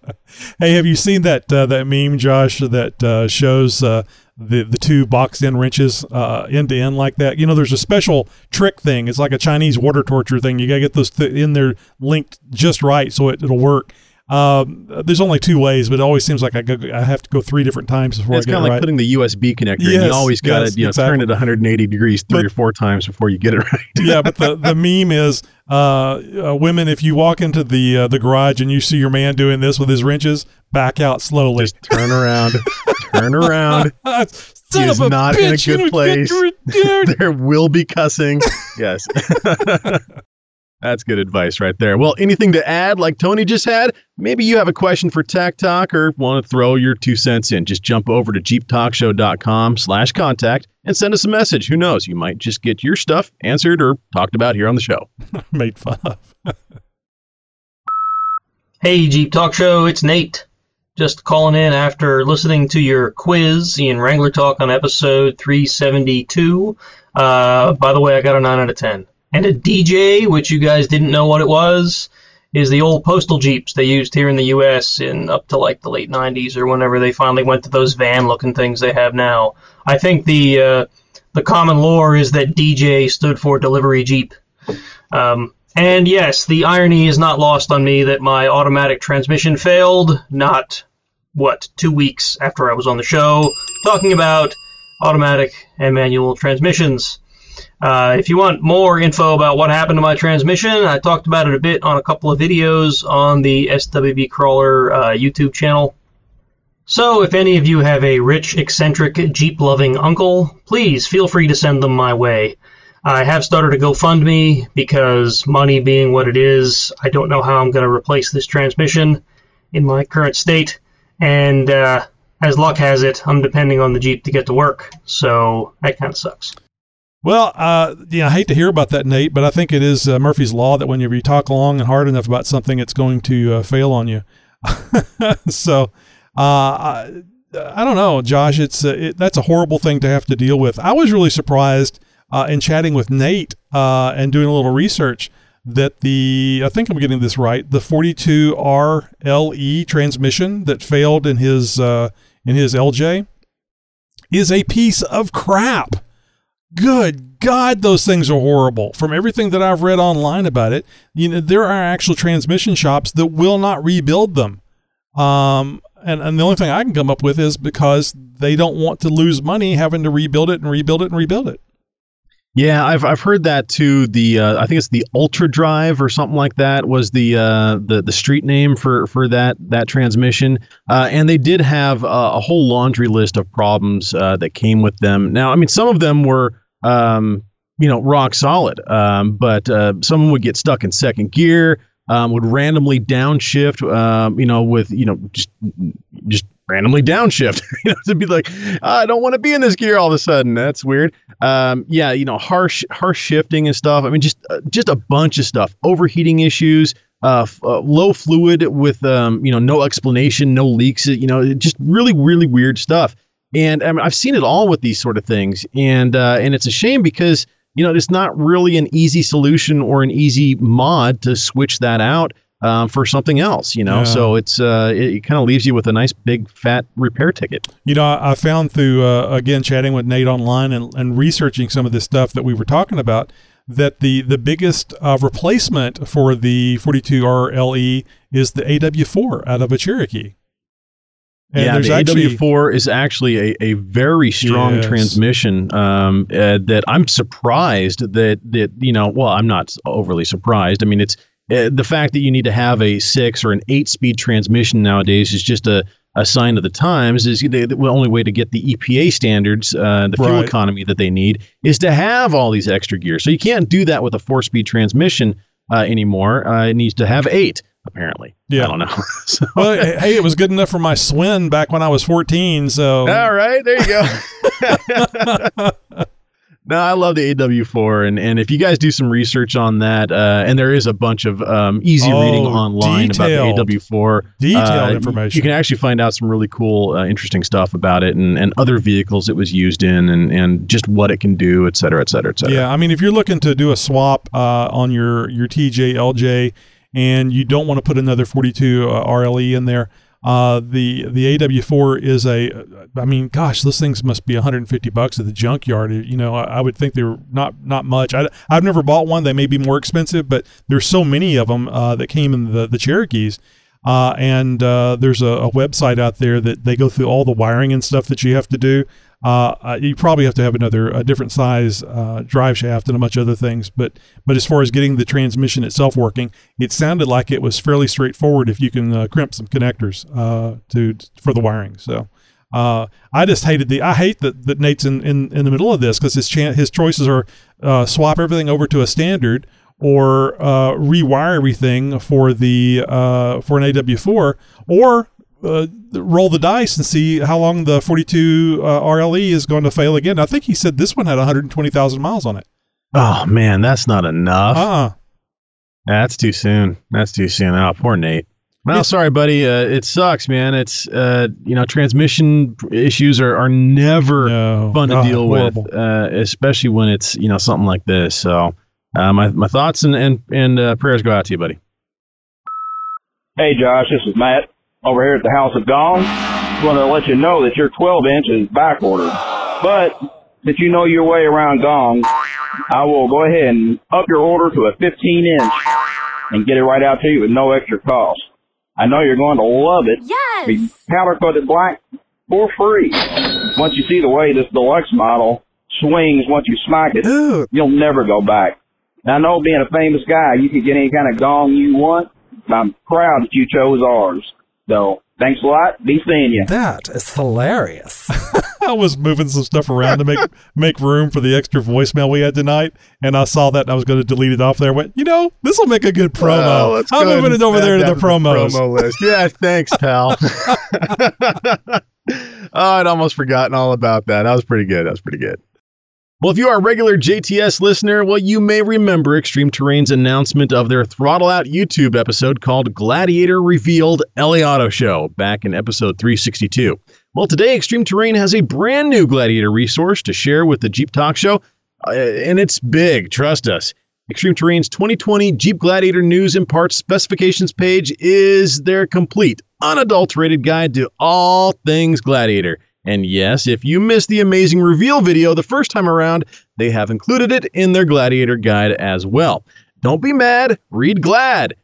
hey, have you seen that uh, that meme, Josh, that uh, shows uh, the the two boxed in wrenches uh, end to end like that? You know, there's a special trick thing. It's like a Chinese water torture thing. You got to get those th- in there linked just right so it, it'll work. Um, there's only two ways, but it always seems like I, go, I have to go three different times before it's I get kind of like putting the USB connector. in. Yes, you always got to yes, you know turn it 180 degrees three But- or four times before you get it right. yeah, but the, the meme is uh, uh, women. If you walk into the uh, the garage and you see your man doing this with his wrenches, back out slowly. Just turn around, turn around. Son He is of a not in a good place. there will be cussing. Yes. That's good advice right there. Well, anything to add like Tony just had? Maybe you have a question for Tech Talk or want to throw your two cents in. Just jump over to jeeptalkshow.com slash contact and send us a message. Who knows? You might just get your stuff answered or talked about here on the show. made fun of. Hey, Jeep Talk Show, it's Nate. Just calling in after listening to your quiz in Wrangler Talk on episode 372. Uh, by the way, I got a 9 out of 10. And a DJ, which you guys didn't know what it was, is the old postal Jeeps they used here in the U.S. in up to like the late 90s or whenever they finally went to those van looking things they have now. I think the, uh, the common lore is that DJ stood for Delivery Jeep. Um, and yes, the irony is not lost on me that my automatic transmission failed, not, what, two weeks after I was on the show, talking about automatic and manual transmissions. Uh, if you want more info about what happened to my transmission, I talked about it a bit on a couple of videos on the SWB Crawler uh, YouTube channel. So, if any of you have a rich, eccentric, Jeep loving uncle, please feel free to send them my way. I have started a GoFundMe because money being what it is, I don't know how I'm going to replace this transmission in my current state. And uh, as luck has it, I'm depending on the Jeep to get to work. So that kind of sucks. Well, uh, yeah, I hate to hear about that, Nate, but I think it is uh, Murphy's law that whenever you talk long and hard enough about something, it's going to uh, fail on you. so, uh, I, I don't know, Josh. It's uh, it, that's a horrible thing to have to deal with. I was really surprised uh, in chatting with Nate and doing a little research that the I think I'm getting this right. The 42RLE transmission that failed in his in his LJ is a piece of crap. Good God, those things are horrible. From everything that I've read online about it, you know, there are actual transmission shops that will not rebuild them. Um, and, and the only thing I can come up with is because they don't want to lose money having to rebuild it and rebuild it and rebuild it. Yeah, I've I've heard that too. The uh, I think it's the Ultra Drive or something like that was the uh, the the street name for for that that transmission. Uh, and they did have a, a whole laundry list of problems uh, that came with them. Now, I mean, some of them were um, you know rock solid, um, but uh, some of them would get stuck in second gear. Um, would randomly downshift, um, you know, with you know just just randomly downshift, you know, to be like, I don't want to be in this gear all of a sudden. That's weird. Um, yeah, you know, harsh harsh shifting and stuff. I mean, just uh, just a bunch of stuff. Overheating issues. Uh, f- uh, low fluid with um, you know no explanation, no leaks. You know, just really really weird stuff. And I mean, I've seen it all with these sort of things, and uh, and it's a shame because you know it's not really an easy solution or an easy mod to switch that out um, for something else. You know, Yeah. so it's uh, it, it kind of leaves you with a nice big fat repair ticket. You know, I, I found through uh, again chatting with Nate online and, and researching some of this stuff that we were talking about that the the biggest uh, replacement for the 42RLE E is the AW4 out of a Cherokee. And yeah, the actually AW4 is actually a, a very strong Yes. transmission. Um, uh, that I'm surprised that that you know. Well, I'm not overly surprised. I mean, it's uh, the fact that you need to have a six or an eight speed transmission nowadays is just a a sign of the times. Is the, the only way to get the EPA standards, uh, the fuel Right. economy that they need, is to have all these extra gears. So you can't do that with a four speed transmission uh, anymore. Uh, it needs to have eight. Apparently, Yeah. I don't know. So- well, hey, it was good enough for my Swin back when I was 14. So All right, there you go. No, I love the AW4, and, and if you guys do some research on that, uh, and there is a bunch of um, easy Oh, reading online detailed. about the AW4. Detailed uh, information. You can actually find out some really cool, uh, interesting stuff about it, and, and other vehicles it was used in, and, and just what it can do, et cetera, et cetera, et cetera. Yeah, I mean, if you're looking to do a swap uh, on your your TJ LJ, and you don't want to put another 42 uh, RLE in there, uh, the the AW4 is a. I mean, gosh, those things must be 150 bucks at the junkyard. You know, I, I would think they're not not much. I, I've never bought one. They may be more expensive, but there's so many of them uh, that came in the the Cherokees. Uh, and uh, there's a, a website out there that they go through all the wiring and stuff that you have to do. Uh, you probably have to have another a different size uh, drive shaft and a bunch of other things. But but as far as getting the transmission itself working, it sounded like it was fairly straightforward if you can uh, crimp some connectors uh, to for the wiring. So. Uh, I just hated the. I hate that, that Nate's in, in, in the middle of this because his chan- his choices are uh, swap everything over to a standard or uh, rewire everything for the uh, for an AW4 or roll the dice and see how long the 42 uh, RLE is going to fail again. I think he said this one had 120,000 miles on it. Oh man, that's not enough. Uh-uh. That's too soon. That's too soon. Oh, poor Nate. Well, It's- sorry, buddy. Uh, it sucks, man. It's uh, you know, transmission issues are, are never No, fun to God, deal horrible. with, uh, especially when it's you know something like this. So, uh, my my thoughts and and and uh, prayers go out to you, buddy. Hey, Josh, this is Matt over here at the House of Gong. Just want to let you know that your 12 inch is back ordered. But since you know your way around Gong, I will go ahead and up your order to a 15 inch and get it right out to you with no extra cost. I know you're going to love it. Yes. Be powder coated black for free. Once you see the way this deluxe model swings once you smack it, you'll never go back. Now, I know being a famous guy, you can get any kind of gong you want. I'm proud that you chose ours. So, thanks a lot. Be seeing you. That is hilarious. I was moving some stuff around to make make room for the extra voicemail we had tonight, and I saw that and I was going to delete it off there. Went, you know, this will make a good promo. Well, I'm go moving it over there to that the promos. promo list. Yeah, thanks, pal. oh, I'd almost forgotten all about that. That was pretty good. That was pretty good. Well, if you are a regular JTS listener, well, you may remember Extreme Terrain's announcement of their Throttle Out YouTube episode called Gladiator Revealed LA Auto Show back in episode 362. Well, today Extreme Terrain has a brand new Gladiator resource to share with the Jeep Talk Show, uh, and it's big, trust us. Extreme Terrain's 2020 Jeep Gladiator News and Parts Specifications page is their complete, unadulterated guide to all things Gladiator. And yes, if you missed the amazing reveal video the first time around, they have included it in their Gladiator guide as well. Don't be mad, read Glad.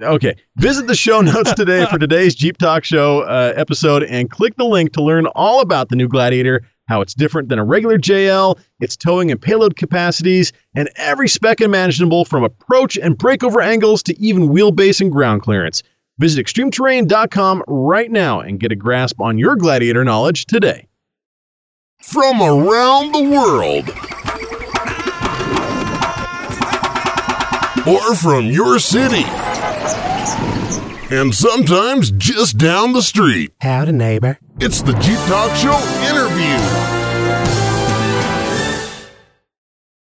Okay, visit the show notes today for today's Jeep Talk Show uh, episode and click the link to learn all about the new Gladiator, how it's different than a regular JL, its towing and payload capacities, and every spec imaginable from approach and breakover angles to even wheelbase and ground clearance. Visit extremeterrain.com right now and get a grasp on your Gladiator knowledge today. From around the world. Or from your city. And sometimes just down the street. Howdy, neighbor. It's the Jeep Talk Show interview.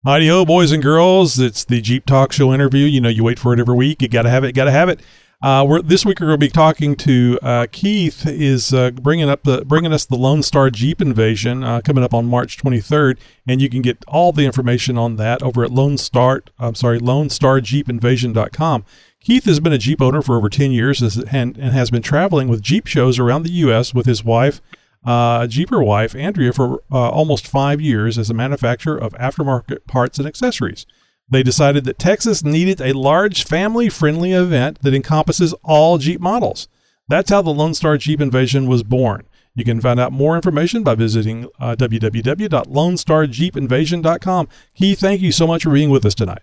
Mighty ho, boys and girls! It's the Jeep Talk Show interview. You know, you wait for it every week. You got to have it. Got to have it. Uh, this week we're going to be talking to uh, Keith. Is uh, bringing up the bringing us the Lone Star Jeep Invasion uh, coming up on March 23rd, and you can get all the information on that over at Lone Star. I'm sorry, LoneStarJeepInvasion.com. Keith has been a Jeep owner for over 10 years and, and has been traveling with Jeep shows around the U.S. with his wife, uh, Jeeper wife, Andrea, for uh, almost five years as a manufacturer of aftermarket parts and accessories. They decided that Texas needed a large family friendly event that encompasses all Jeep models. That's how the Lone Star Jeep Invasion was born. You can find out more information by visiting uh, www.lonestarjeepinvasion.com. Keith, thank you so much for being with us tonight.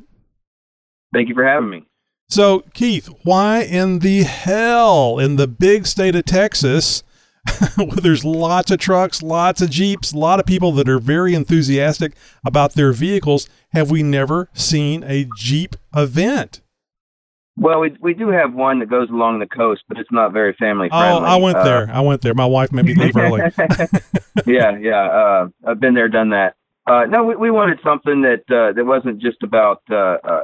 Thank you for having me. So, Keith, why in the hell in the big state of Texas, where there's lots of trucks, lots of Jeeps, a lot of people that are very enthusiastic about their vehicles, have we never seen a Jeep event? Well, we we do have one that goes along the coast, but it's not very family friendly. Oh. I went Uh, there. I went there. My wife made me leave early. yeah, yeah. Uh, I've been there, done that. Uh, no, we, we wanted something that uh, that wasn't just about uh, uh,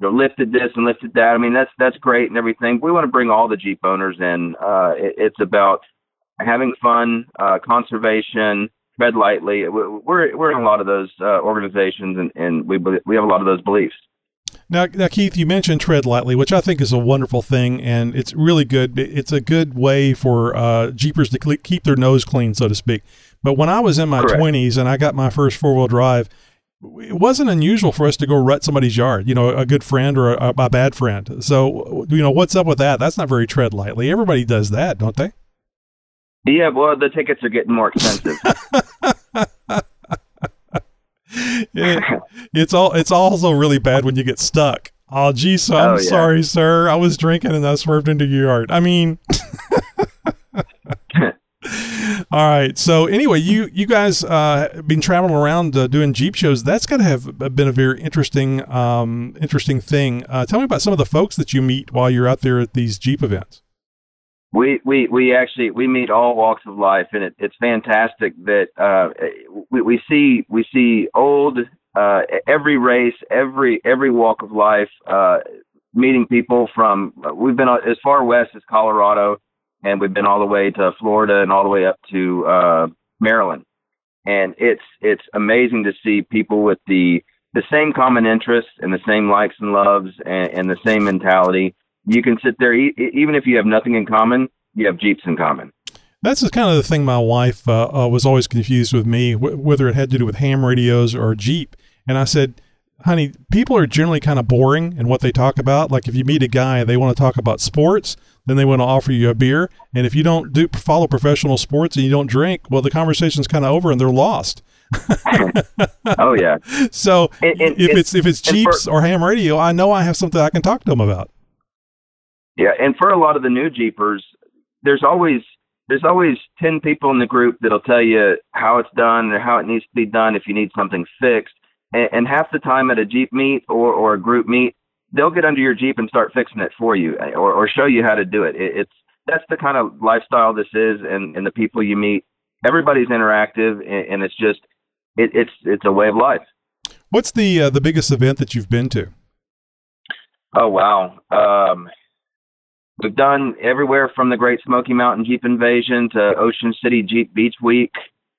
you know lifted this and lifted that. I mean, that's that's great and everything. We want to bring all the Jeep owners in. Uh, it, it's about having fun, uh, conservation, tread lightly. We- We're we're in a lot of those uh, organizations, and, and we we have a lot of those beliefs. Now, now, Keith, you mentioned tread lightly, which I think is a wonderful thing, and it's really good. It's a good way for uh, Jeepers to cle keep their nose clean, so to speak. But when I was in my Correct. twenties and I got my first four wheel drive, it wasn't unusual for us to go rut somebody's yard. You know, a good friend or a, a bad friend. So, you know, what's up with that? That's not very tread lightly. Everybody does that, don't they? Yeah, well, the tickets are getting more expensive. It- it's all. It's also really bad when you get stuck. Oh, geez, I'm Oh, yeah. sorry, sir. I was drinking and I swerved into your yard. I mean, all right. So anyway, you you guys uh, been traveling around uh, doing Jeep shows. That's got to have been a very interesting um, interesting thing. Uh, tell me about some of the folks that you meet while you're out there at these Jeep events. We we we actually we meet all walks of life, and it, it's fantastic that uh, we we see we see old uh, every race, every every walk of life, uh, meeting people from. We've been as far west as Colorado, and we've been all the way to Florida and all the way up to uh, Maryland, and it's it's amazing to see people with the the same common interests and the same likes and loves and, and the same mentality you can sit there e- even if you have nothing in common you have jeeps in common That's the kind of the thing my wife uh, uh, was always confused with me, wh- whether it had to do with ham radios or Jeep. And I said, honey, people are generally kind of boring in what they talk about. Like if you meet a guy, they want to talk about sports, then they want to offer you a beer. And if you don't do follow professional sports and you don't drink, well, the conversation's kind of over and they're lost. oh yeah So And- and- if and- it's if it's and for- Jeeps or ham radio, I know I have something I can talk to them about. Yeah and for a lot of the new jeepers there's always there's always 10 people in the group that'll tell you how it's done or how it needs to be done if you need something fixed and, and half the time at a jeep meet or, or a group meet they'll get under your jeep and start fixing it for you eh, or, or show you how to do it. it it's that's the kind of lifestyle this is and, and the people you meet everybody's interactive and, and it's just it, it's it's a way of life What's the uh, the biggest event that you've been to? Oh wow. Um, we've done everywhere from the Great Smoky Mountain Jeep Invasion to Ocean City Jeep Beach Week.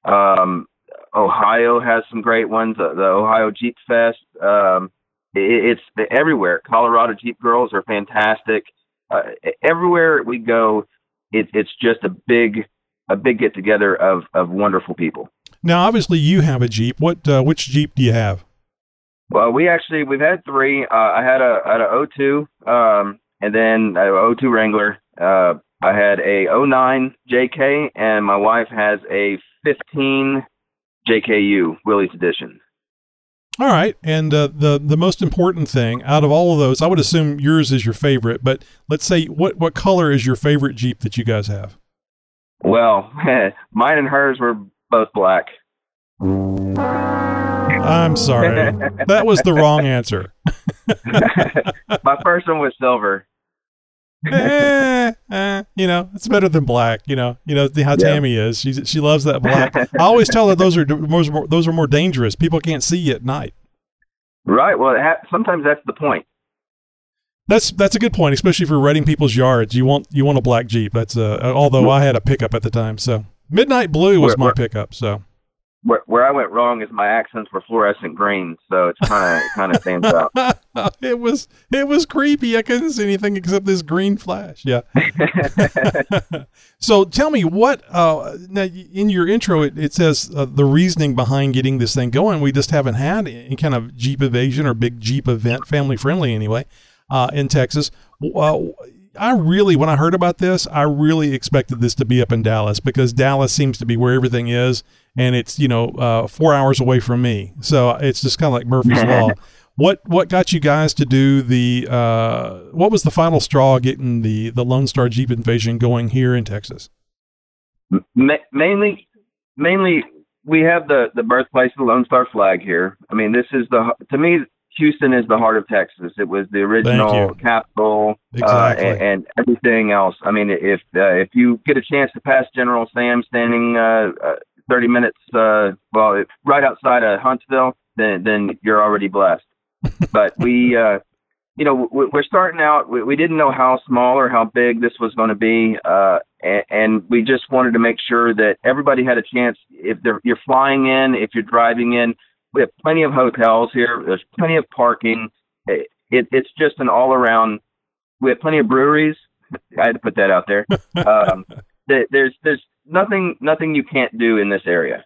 Um, Ohio has some great ones. Uh, the Ohio Jeep Fest. Um, it, it's everywhere. Colorado Jeep Girls are fantastic. Uh, everywhere we go, it, it's just a big, a big get together of of wonderful people. Now, obviously, you have a Jeep. What uh, which Jeep do you have? Well, we actually we've had three. Uh, I had a had a 02, um, and then a 02 Wrangler. Uh, I had a 09 JK, and my wife has a 15 JKU Willys Edition. All right, and uh, the the most important thing out of all of those, I would assume yours is your favorite. But let's say what what color is your favorite Jeep that you guys have? Well, mine and hers were both black. I'm sorry, that was the wrong answer. my first one was silver. eh, eh, you know, it's better than black. You know, you know how Yeah. Tammy is. She she loves that black. I always tell her those are those are more, those are more dangerous. People can't see you at night. Right. Well, ha- sometimes that's the point. That's that's a good point, especially if you're raiding people's yards. You want you want a black Jeep. That's uh, although I had a pickup at the time, so midnight blue was my pickup. So Where where I went wrong is my accents were fluorescent green, so it's kind of kind of stands out. it was it was creepy. I couldn't see anything except this green flash. Yeah. so tell me what uh, now in your intro it, it says uh, the reasoning behind getting this thing going. We just haven't had any kind of Jeep evasion or big Jeep event, family friendly anyway, uh, in Texas. Uh, I really, when I heard about this, I really expected this to be up in Dallas because Dallas seems to be where everything is, and it's you know uh, four hours away from me, so it's just kind of like Murphy's law. What what got you guys to do the? Uh, what was the final straw getting the the Lone Star Jeep invasion going here in Texas? Ma- mainly, mainly, we have the the birthplace of the Lone Star flag here. I mean, this is the to me, Houston is the heart of Texas. It was the original capital, Exactly. uh, and, and everything else. I mean, if uh, if you get a chance to pass General Sam standing uh, uh, 30 minutes, uh, well, right outside of Huntsville, then then you're already blessed. but we, uh, you know, we- we're starting out. We, we didn't know how small or how big this was going to be, uh, and, and we just wanted to make sure that everybody had a chance. If they're, you're flying in, if you're driving in, we have plenty of hotels here. There's plenty of parking. It, it, it's just an all-around. We have plenty of breweries. I had to put that out there. Um, there's there's nothing nothing you can't do in this area,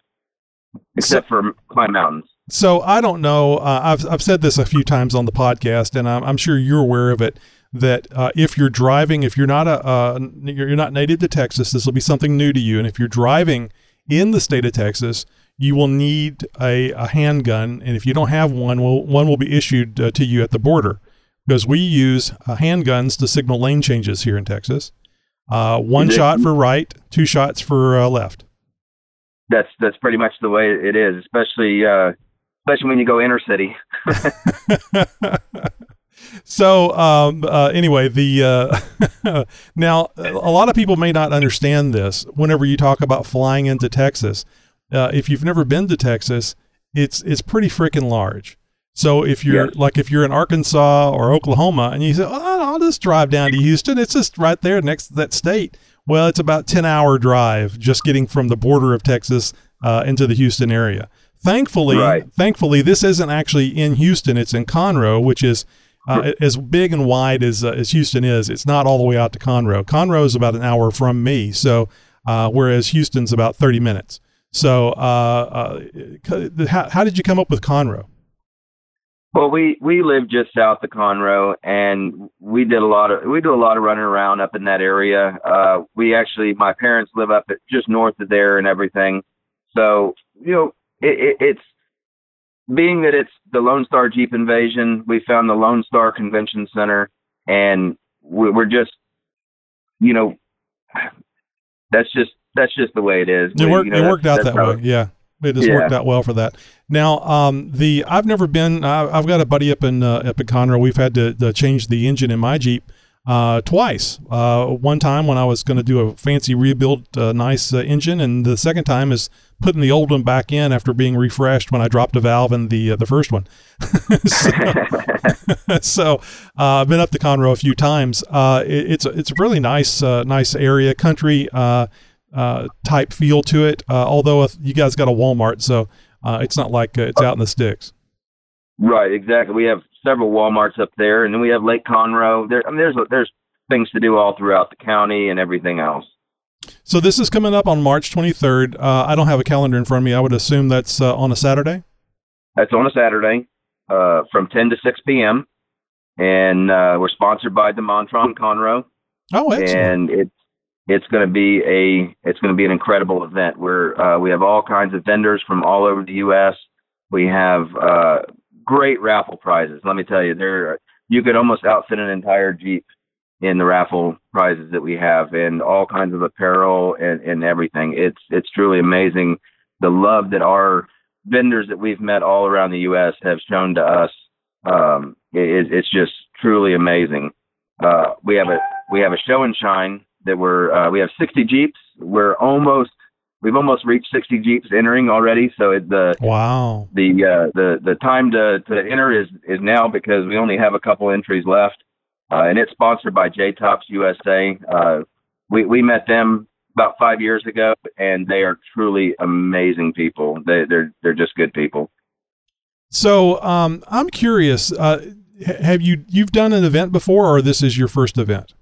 except for climb mountains. So I don't know. Uh, I've I've said this a few times on the podcast, and I'm, I'm sure you're aware of it. That uh, if you're driving, if you're not a uh, you're not native to Texas, this will be something new to you. And if you're driving in the state of Texas, you will need a, a handgun, and if you don't have one, will one will be issued uh, to you at the border because we use uh, handguns to signal lane changes here in Texas. Uh, one it- shot for right, two shots for uh, left. That's that's pretty much the way it is, especially uh, especially when you go inner city. So um, uh, anyway, the uh, now a lot of people may not understand this. Whenever you talk about flying into Texas, uh, if you've never been to Texas, it's it's pretty freaking large. So if you're Yes. like if you're in Arkansas or Oklahoma and you say, "Oh, I'll just drive down to Houston," it's just right there next to that state. Well, it's about ten hour drive just getting from the border of Texas uh, into the Houston area. Thankfully, Right. thankfully, this isn't actually in Houston. It's in Conroe, which is uh, as big and wide as uh, as Houston is. It's not all the way out to Conroe. Conroe is about an hour from me, so uh, whereas Houston's about thirty minutes. So, uh, uh, how, how did you come up with Conroe? Well, we we live just south of Conroe, and we did a lot of we do a lot of running around up in that area. Uh, we actually, my parents live up at, just north of there and everything. So you know, it, it, it's being that it's the Lone Star Jeep Invasion. We found the Lone Star Convention Center, and we, we're just, you know, that's just that's just the way it is. It We- worked. you know, it worked out that way. Yeah, it just Yeah. worked out well for that. Now, um, the I've never been. I, I've got a buddy up in uh, up in Conroe. We've had to, to change the engine in my Jeep uh, twice. Uh, one time when I was going to do a fancy rebuild, uh, nice uh, engine, and the second time is putting the old one back in after being refreshed when I dropped a valve in the uh, the first one. so so, uh, I've been up to Conroe a few times. Uh, it, it's a, it's a really nice uh, nice area, country uh, type feel to it. Uh, although you guys got a Walmart, so uh, it's not like uh, it's out in the sticks. Right, exactly. We have several WalMarts up there, and then we have Lake Conroe. There, I mean, there's there's things to do all throughout the county and everything else. So this is coming up on March 23rd. Uh, I don't have a calendar in front of me. I would assume that's uh, on a Saturday. That's on a Saturday, uh, from 10 to 6 p.m. And uh, we're sponsored by DeMontrond Conroe, Oh, excellent. and it's it's going to be a it's going to be an incredible event. Where uh, we have all kinds of vendors from all over the U.S. We have uh, great raffle prizes. Let me tell you, there you could almost outfit an entire Jeep in the raffle prizes that we have, and all kinds of apparel and, and everything. It's it's truly amazing the love that our vendors that we've met all around the U.S. have shown to us. Um, it, it's just truly amazing. Uh, we have a we have a show and shine that we're uh, we have 60 Jeeps. We're almost we've almost reached 60 Jeeps entering already. So it, the wow the uh, the the time to to enter is is now because we only have a couple entries left, uh, and it's sponsored by J Tops USA. Uh, we we met them about five years ago, and they are truly amazing people. They they're they're just good people. So um, I'm curious. Uh, have you you've done an event before, or this is your first event?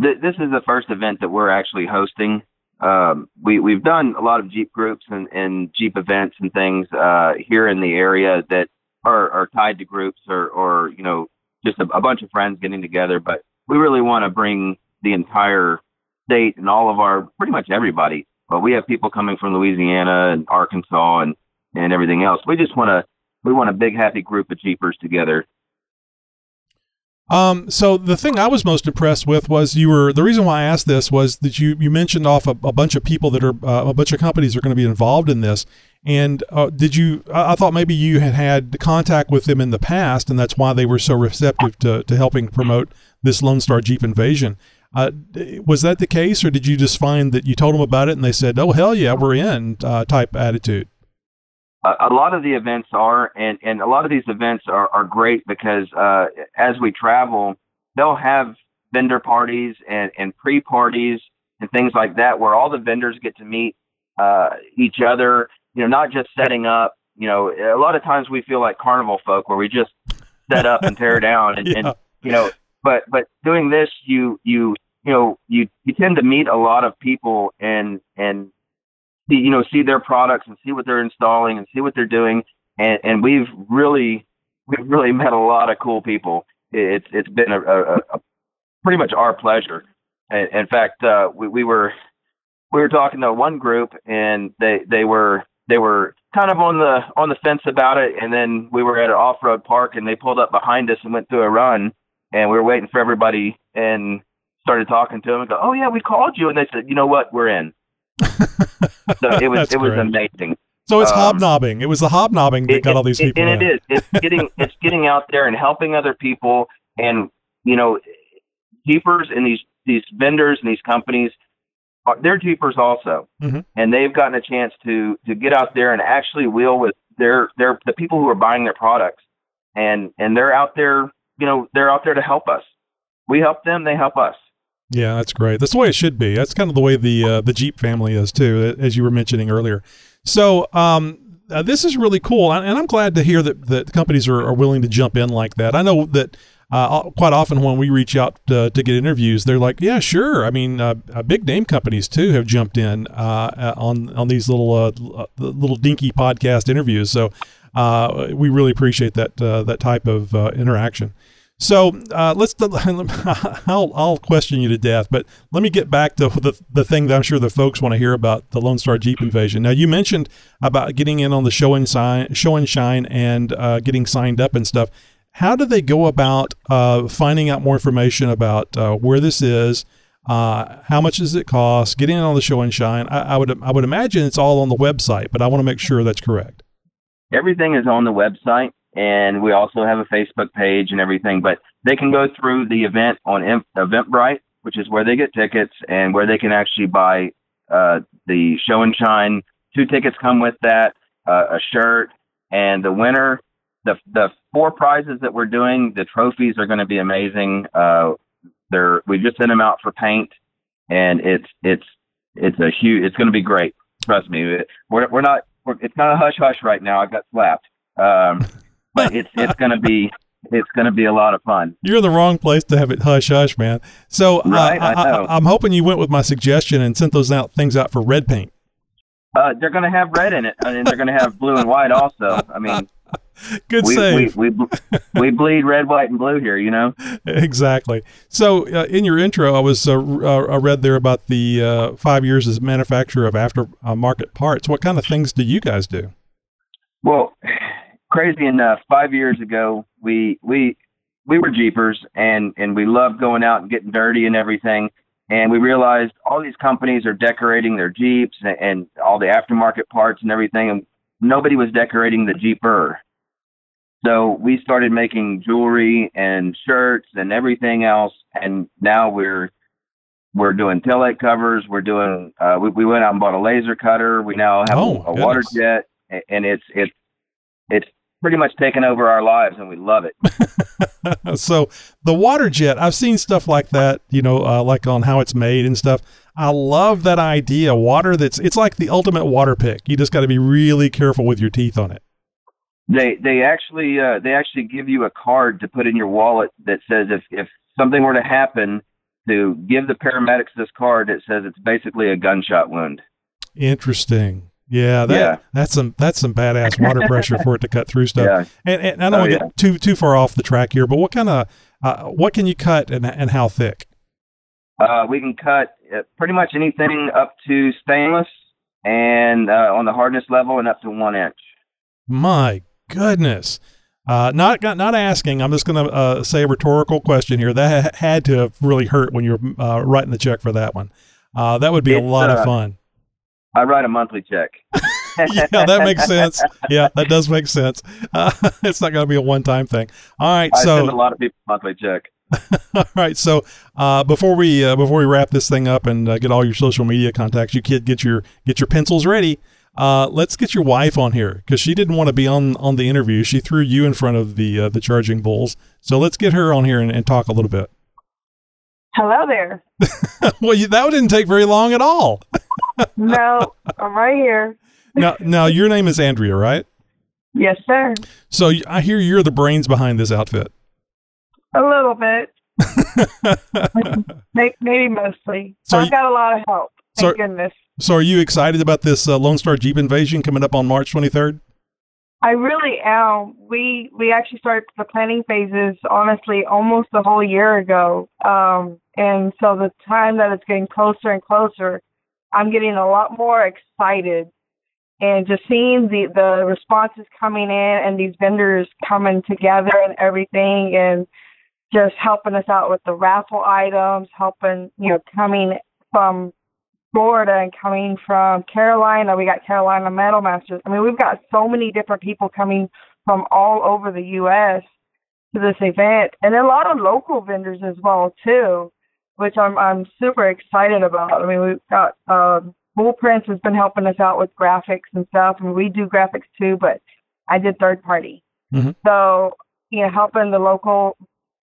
Th- this is the first event that we're actually hosting. Um, we we've done a lot of Jeep groups and, and Jeep events and things uh, here in the area that are, are tied to groups or or you know just a, a bunch of friends getting together. But we really want to bring the entire state and all of our pretty much everybody. But we have people coming from Louisiana and Arkansas and and everything else. We just want to we want a big happy group of Jeepers together. Um, so the thing I was most impressed with was you were the reason why I asked this was that you you mentioned off a, a bunch of people that are uh, a bunch of companies are going to be involved in this. And uh, did you? I thought maybe you had had contact with them in the past, and that's why they were so receptive to, to helping promote this Lone Star Jeep Invasion. Uh, was that the case, or did you just find that you told them about it and they said, "Oh hell yeah, we're in" uh, type attitude? A, a lot of the events are, and, and a lot of these events are, are great because uh, as we travel, they'll have vendor parties and, and pre parties and things like that where all the vendors get to meet uh, each other, you know, not just setting up. You know, a lot of times we feel like carnival folk where we just set up and tear down and, Yeah. and you know, but but doing this you you you know you you tend to meet a lot of people and and see you know see their products and see what they're installing and see what they're doing. And and we've really we've really met a lot of cool people. It's it's been a, a, a pretty much our pleasure. In, in fact uh we, we were we were talking to one group and they they were they were kind of on the on the fence about it. And then we were at an off-road park and they pulled up behind us and went through a run. And we were waiting for everybody and started talking to them and go oh yeah we called you. And they said you know what? We're in so it was it was great. amazing So it's Um, hobnobbing. It was the hobnobbing that it- got all these it- people and in. it is it's getting it's getting out there and helping other people and you know jeepers and these these vendors and these companies are, they're jeepers also Mhm. and they've gotten a chance to to get out there and actually wheel with their their the people who are buying their products and and they're out there you know they're out there to help us we help them they help us Yeah, that's great. That's the way it should be. That's kind of the way the uh, the Jeep family is too, as you were mentioning earlier. So um, uh, this is really cool, and I'm glad to hear that that companies are, are willing to jump in like that. I know that. Uh, quite often, when we reach out uh, to get interviews, they're like, "Yeah, sure." I mean, uh, uh, big name companies too have jumped in uh, uh, on on these little uh, uh, little dinky podcast interviews. So uh, we really appreciate that uh, that type of uh, interaction. So uh, let's. I'll I'll question you to death, but let me get back to the the thing that I'm sure the folks want to hear about the Lone Star Jeep invasion. Now you mentioned about getting in on the show and sign, show and shine, and uh, getting signed up and stuff. How do they go about uh, finding out more information about uh, where this is? Uh, how much does it cost? Getting in on the show and shine. I, I would I would imagine it's all on the website, but I want to make sure that's correct. everything is on the website and we also have a Facebook page and everything, but they can go through the event on Eventbrite, which is where they get tickets and where they can actually buy uh, the show and shine. Two tickets come with that, uh, a shirt, and the winner, the the four prizes that we're doing, the trophies are going to be amazing. Uh, they're we just sent them out for paint, and it's it's it's a huge. It's going to be great. Trust me. We're we're not. We're, it's kind of hush hush right now. I got slapped, um, but it's it's going to be it's going to be a lot of fun. You're in the wrong place to have it hush hush, man. So uh, Right, I I, know. I, am hoping you went with my suggestion and sent those out things out for red paint. Uh, they're going to have red in it, and they're going to have blue and white also. I mean, Good we, save. We, we we bleed red, white, and blue here. You know. exactly. So uh, in your intro, I was uh, uh, I read there about the uh, five years as manufacturer of aftermarket parts. What kind of things do you guys do? Well, crazy enough, five years ago, we we we were jeepers, and and we loved going out and getting dirty and everything. And we realized all these companies are decorating their jeeps and, and all the aftermarket parts and everything, and nobody was decorating the jeeper. So we started making jewelry and shirts and everything else, and now we're we're doing taillight covers. We're doing. Uh, we, we went out and bought a laser cutter. We now have Oh, a, a water jet, and it's it's it's pretty much taken over our lives, and we love it. so the water jet, I've seen stuff like that, you know, uh, like on how it's made and stuff. I love that idea. Water that's it's like the ultimate water pick. You just got to be really careful with your teeth on it. They they actually uh, they actually give you a card to put in your wallet that says if if something were to happen, to give the paramedics this card. It says it's basically a gunshot wound. Interesting. Yeah, that, Yeah. that's some that's some badass water pressure for it to cut through stuff. Yeah. And, and I don't Oh, want to yeah. get too too far off the track here, but what kind of uh, what can you cut and and how thick? Uh, we can cut uh, pretty much anything up to stainless and uh, on the hardness level and up to one inch. My goodness. Uh, not not asking. I'm just going to uh, say a rhetorical question here. That had to have really hurt when you were uh, writing the check for that one. Uh, that would be a It's, lot of uh, fun. I write a monthly check. yeah, that makes sense. Yeah, that does make sense. Uh, it's not going to be a one time thing. All right, I so send a lot of people monthly check. All right. So uh, before we uh, before we wrap this thing up and uh, get all your social media contacts, you kid get your get your pencils ready. Uh, let's get your wife on here because she didn't want to be on on the interview. She threw you in front of the uh, the charging bulls. So let's get her on here and, and talk a little bit. Hello there. well, you, that didn't take very long at all. no, I'm right here. now, now your name is Andrea, right? Yes, sir. So I hear you're the brains behind this outfit. A little bit. Maybe mostly. So I've you- got a lot of help. So- Thank goodness. So are you excited about this uh, Lone Star Jeep invasion coming up on March 23rd? I really am. We we actually started the planning phases honestly almost a whole year ago. Um, and so the time that it's getting closer and closer, I'm getting a lot more excited and just seeing the the responses coming in and these vendors coming together and everything and just helping us out with the raffle items, helping you know coming from Florida and coming from Carolina. We got Carolina Metal Masters. I mean, we've got so many different people coming from all over the U.S. to this event, and a lot of local vendors as well too, which I'm I'm super excited about. I mean, we've got um, Bull Prince has been helping us out with graphics and stuff. and we do graphics too, but I did third party. Mhm. So you know, helping the local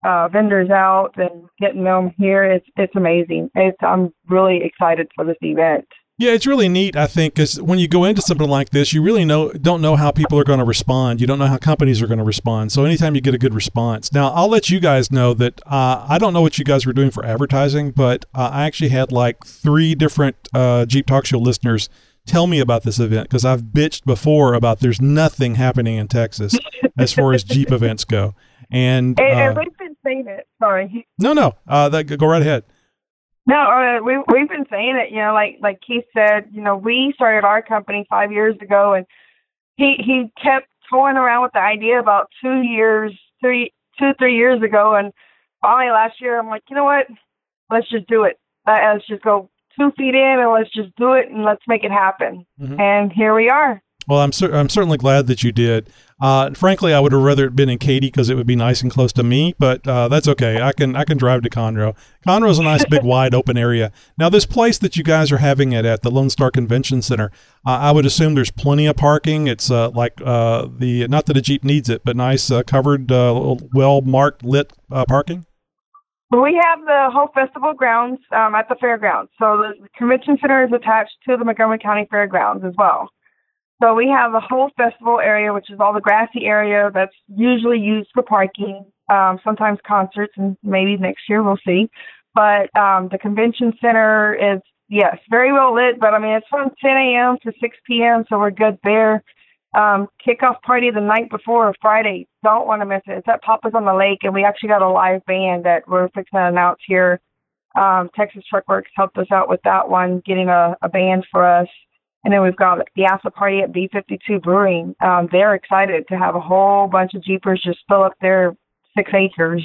uh, vendors out and getting them here, it's it's amazing. It's I'm really excited for this event. Yeah, it's really neat. I think because when you go into something like this, you really know don't know how people are going to respond. You don't know how companies are going to respond. So anytime you get a good response, now I'll let you guys know that uh, I don't know what you guys were doing for advertising, but uh, I actually had like three different uh, Jeep Talk Show listeners tell me about this event because I've bitched before about there's nothing happening in Texas as far as Jeep events go. And, And, and uh, been saying it. Sorry. no, no, uh, that, go right ahead. No, uh, we we've been saying it. You know, like like Keith said. You know, we started our company five years ago, and he he kept toying around with the idea about two years, three two three years ago, and finally last year, I'm like, you know what? Let's just do it. Uh, let's just go two feet in, and let's just do it, and let's make it happen. Mhm. And here we are. Well, I'm cer- I'm certainly glad that you did. Uh, frankly, I would have rather it been in Katy because it would be nice and close to me, but uh, that's okay. I can I can drive to Conroe. Conroe is a nice big wide open area. Now, this place that you guys are having it at the Lone Star Convention Center, uh, I would assume there's plenty of parking. It's uh, like uh, the not that a Jeep needs it, but nice uh, covered, uh, well marked lit uh, parking. We have the whole festival grounds um, at the fairgrounds. So the convention center is attached to the Montgomery County Fairgrounds as well. So we have a whole festival area, which is all the grassy area that's usually used for parking, um, sometimes concerts, and maybe next year we'll see. But um, the convention center is, yes, very well lit, but I mean, it's from 10 a.m. to 6 p.m., so we're good there. Um, kickoff party the night before, Friday. Don't want to miss it. It's at Papa's on the Lake, and we actually got a live band that we're fixing to announce here. Um, Texas Truck Works helped us out with that one, getting a, a band for us. And then we've got the after party at B52 Brewing. Um, they're excited to have a whole bunch of Jeepers just fill up their six acres,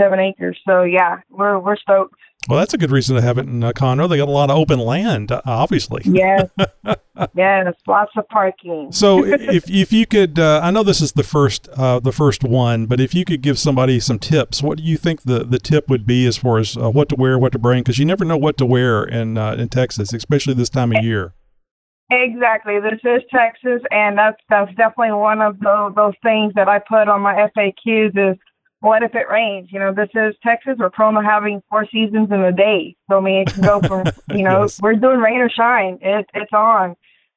seven acres. So yeah, we're we're stoked. Well, that's a good reason to have it in uh, Conroe. They got a lot of open land, uh, obviously. Yes, yes, lots of parking. So if if you could, uh, I know this is the first uh, the first one, but if you could give somebody some tips, what do you think the, the tip would be as far as uh, what to wear, what to bring? Because you never know what to wear in uh, in Texas, especially this time of year. Exactly. This is Texas, and that's that's definitely one of those those things that I put on my FAQs is what if it rains? You know, this is Texas. We're prone to having four seasons in a day. So I mean, it can go from you know Yes. we're doing rain or shine. It it's on.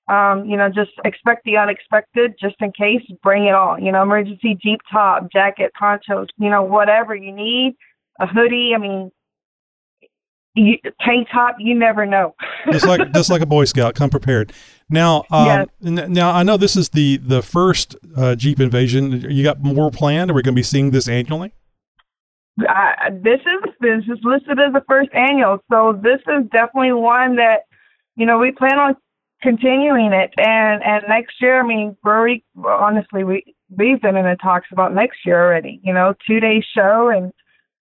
Um, you know, just expect the unexpected, just in case. Bring it on. You know, emergency Jeep top, jacket, ponchos. You know, whatever you need. A hoodie. I mean, you, tank top. You never know. just like just like a Boy Scout, come prepared. Now, um, n- now I know this is the the first uh, Jeep invasion. You got more planned? Are we going to be seeing this annually? I, this is this is listed as the first annual, so this is definitely one that you know we plan on continuing it, and and next year, I mean, we're honestly we we've been in the talks about next year already. You know, two day show, and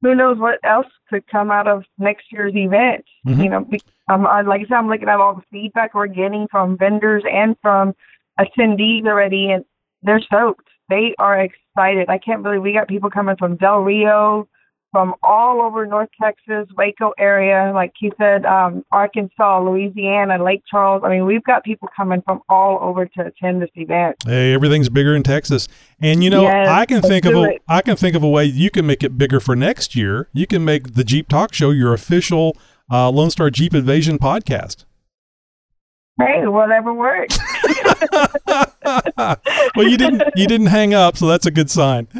who knows what else could come out of next year's event. Mhm. You know, um, I, like I said, I'm looking at all the feedback we're getting from vendors and from attendees already, and they're soaked. They are excited. I can't believe we got people coming from Del Rio, from all over North Texas, Waco area, like you said, um, Arkansas, Louisiana, Lake Charles. I mean, we've got people coming from all over to attend this event. Hey, everything's bigger in Texas, and you know Yes, I can think of a it. I can think of a way you can make it bigger for next year. You can make the Jeep Talk Show your official uh, Lone Star Jeep Invasion podcast. Hey, whatever works. well, you didn't you didn't hang up, so that's a good sign.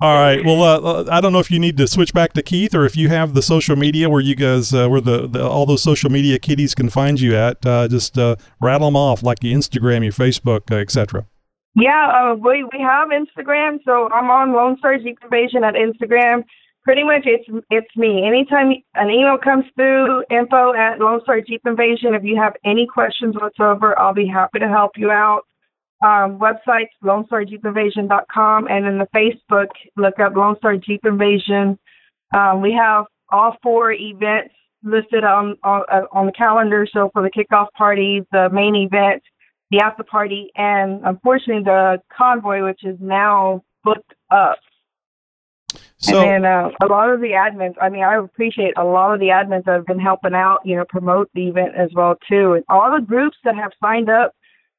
All right. Well, uh, I don't know if you need to switch back to Keith or if you have the social media where you guys, uh, where the, the all those social media kiddies can find you at. Uh, just uh, rattle them off, like your Instagram, your Facebook, uh, etc. Yeah, uh, we we have Instagram, so I'm on Lone Star Jeep Invasion at Instagram. Pretty much, it's it's me. Anytime an email comes through, info at Lone Star Jeep Invasion. If you have any questions whatsoever, I'll be happy to help you out. Um, websites LoneStarJeepInvasion.com, and in the Facebook, look up Lone Star Jeep Invasion. Um, we have all four events listed on on, uh, on the calendar. So for the kickoff party, the main event, the after party, and unfortunately the convoy, which is now booked up. So- and then uh, a lot of the admins, I mean, I appreciate a lot of the admins that have been helping out, you know, promote the event as well too, and all the groups that have signed up.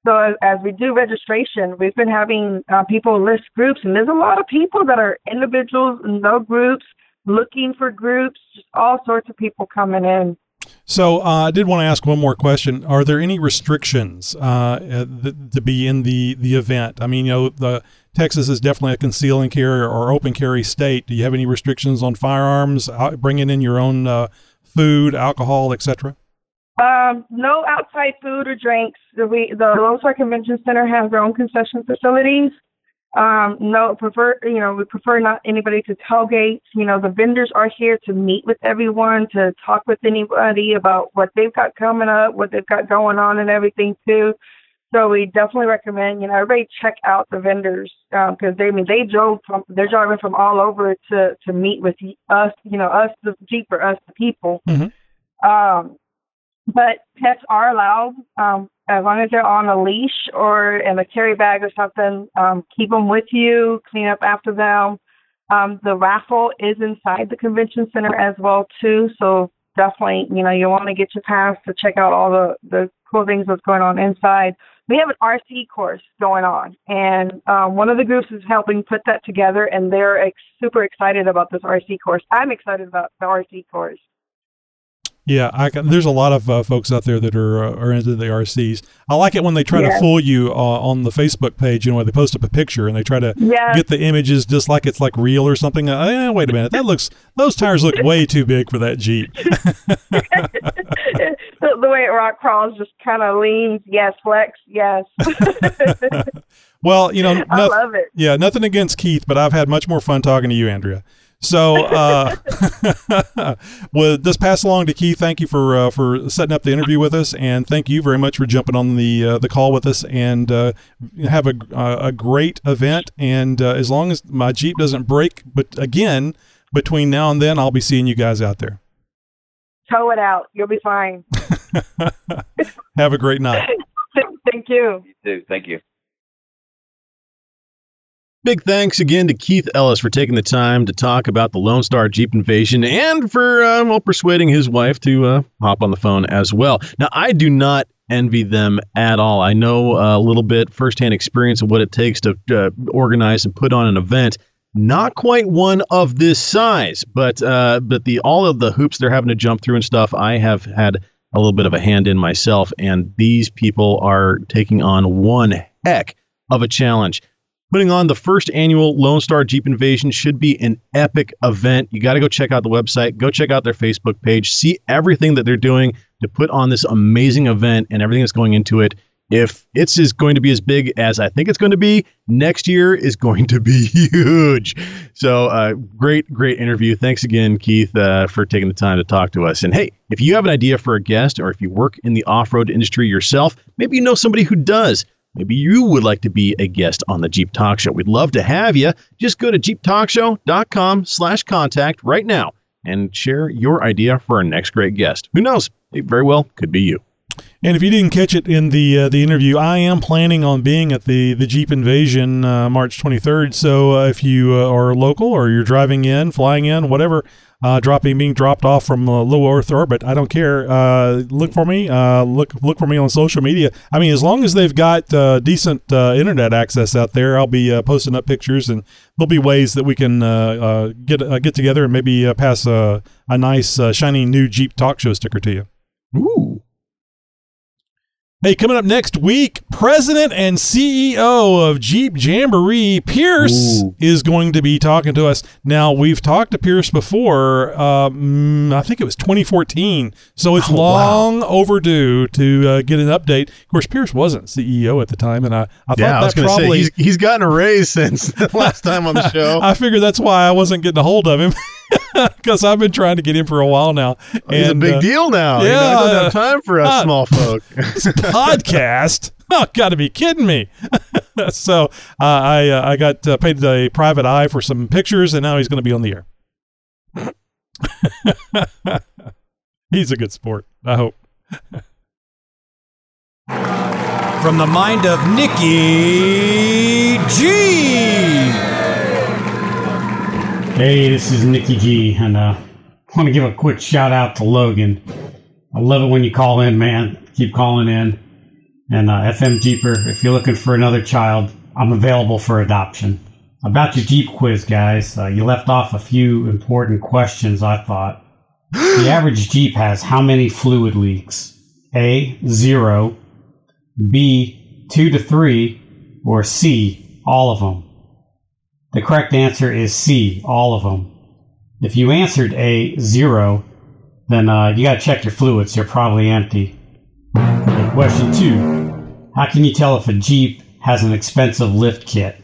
So as, we do registration, we've been having uh, people list groups, and there's a lot of people that are individuals no groups looking for groups, just all sorts of people coming in. So uh, I did want to ask one more question. Are there any restrictions uh, uh, th- to be in the, the event? I mean, you know, the Texas is definitely a conceal and carry or open carry state. Do you have any restrictions on firearms, uh, bringing in your own uh, food, alcohol, etc.? Um, no outside food or drinks. The, we, the Lone Star Convention Center has their own concession facilities. Um, no, prefer you know we prefer not anybody to tailgate. You know the vendors are here to meet with everyone, to talk with anybody about what they've got coming up, what they've got going on, and everything too. So we definitely recommend you know everybody check out the vendors because they I mean they drove from they're driving from all over to to meet with us. You know us the Jeep or us the people. Um, but pets are allowed um, as long as they're on a leash or in a carry bag or something. Um, keep them with you. Clean up after them. Um, the raffle is inside the convention center as well too. So definitely, you know, you'll want to get your pass to check out all the the cool things that's going on inside. We have an RC course going on, and um, one of the groups is helping put that together, and they're ex- super excited about this RC course. I'm excited about the RC course. Yeah, I can, there's a lot of uh, folks out there that are uh, are into the RCs. I like it when they try to fool you uh, on the Facebook page. You know, where they post up a picture and they try to get the images just like it's like real or something. Uh, eh, wait a minute, that looks those tires look way too big for that Jeep. the, the way it rock crawls just kind of leans. Yes, flex. Yes. Well, you know, I love it. Yeah, nothing against Keith, but I've had much more fun talking to you, Andrea. So, uh, well, just pass along to Keith. Thank you for uh, for setting up the interview with us, and thank you very much for jumping on the uh, the call with us. And uh, have a uh, a great event. And uh, as long as my Jeep doesn't break, but again, between now and then, I'll be seeing you guys out there. Tow it out. You'll be fine. Have a great night. Thank you. You too. Thank you. Big thanks again to Keith Ellis for taking the time to talk about the Lone Star Jeep invasion and for uh, well persuading his wife to uh, hop on the phone as well. Now, I do not envy them at all. I know a little bit firsthand experience of what it takes to uh, organize and put on an event. Not quite one of this size, but uh, but the all of the hoops they're having to jump through and stuff. I have had a little bit of a hand in myself, and these people are taking on one heck of a challenge. Putting on the first annual Lone Star Jeep Invasion should be an epic event. You got to go check out the website, go check out their Facebook page, see everything that they're doing to put on this amazing event and everything that's going into it. If it's is going to be as big as I think it's going to be, next year is going to be huge. So, uh, great, great interview. Thanks again, Keith, uh, for taking the time to talk to us. And hey, if you have an idea for a guest or if you work in the off road industry yourself, maybe you know somebody who does. Maybe you would like to be a guest on the Jeep Talk Show. We'd love to have you. Just go to jeeptalkshow.com slash contact right now and share your idea for our next great guest. Who knows? It very well could be you. And if you didn't catch it in the uh, the interview, I am planning on being at the the Jeep Invasion uh, March 23rd. So uh, if you uh, are local or you're driving in, flying in, whatever, uh, dropping being dropped off from uh, low Earth orbit, I don't care. Uh, look for me. Uh, look look for me on social media. I mean, as long as they've got uh, decent uh, internet access out there, I'll be posting up pictures, and there'll be ways that we can get get together and maybe pass a a nice shiny new Jeep talk show sticker to you. Hey, coming up next week, President and CEO of Jeep Jamboree, Pierce, Ooh. is going to be talking to us. Now, we've talked to Pierce before. Um, I think it was 2014. So it's Oh, wow. long overdue to uh, get an update. Of course, Pierce wasn't CEO at the time, and I, I thought Yeah, I that going to say probably. he's, he's gotten a raise since the last time on the show. I figured that's why I wasn't getting a hold of him. Because I've been trying to get him for a while now. he's a big uh, deal now. you know, yeah, he doesn't have time for us uh, small folk. podcast. Oh, got to be kidding me! so uh, I uh, I got uh, paid a private eye for some pictures, and now he's going to be on the air. he's a good sport. I hope. From the mind of Nikki G. Hey, this is Nikki G, and uh, I want to give a quick shout out to Logan. I love it when you call in, man. Keep calling in. And uh, FM Jeeper, if you're looking for another child, I'm available for adoption. About your Jeep quiz, guys, uh, you left off a few important questions, I thought. the average Jeep has how many fluid leaks? A, zero, B, two to three, or C, all of them? The correct answer is C, all of them. If you answered A, zero, then uh, you got to check your fluids. They're probably empty. Okay, question two How can you tell if a Jeep has an expensive lift kit?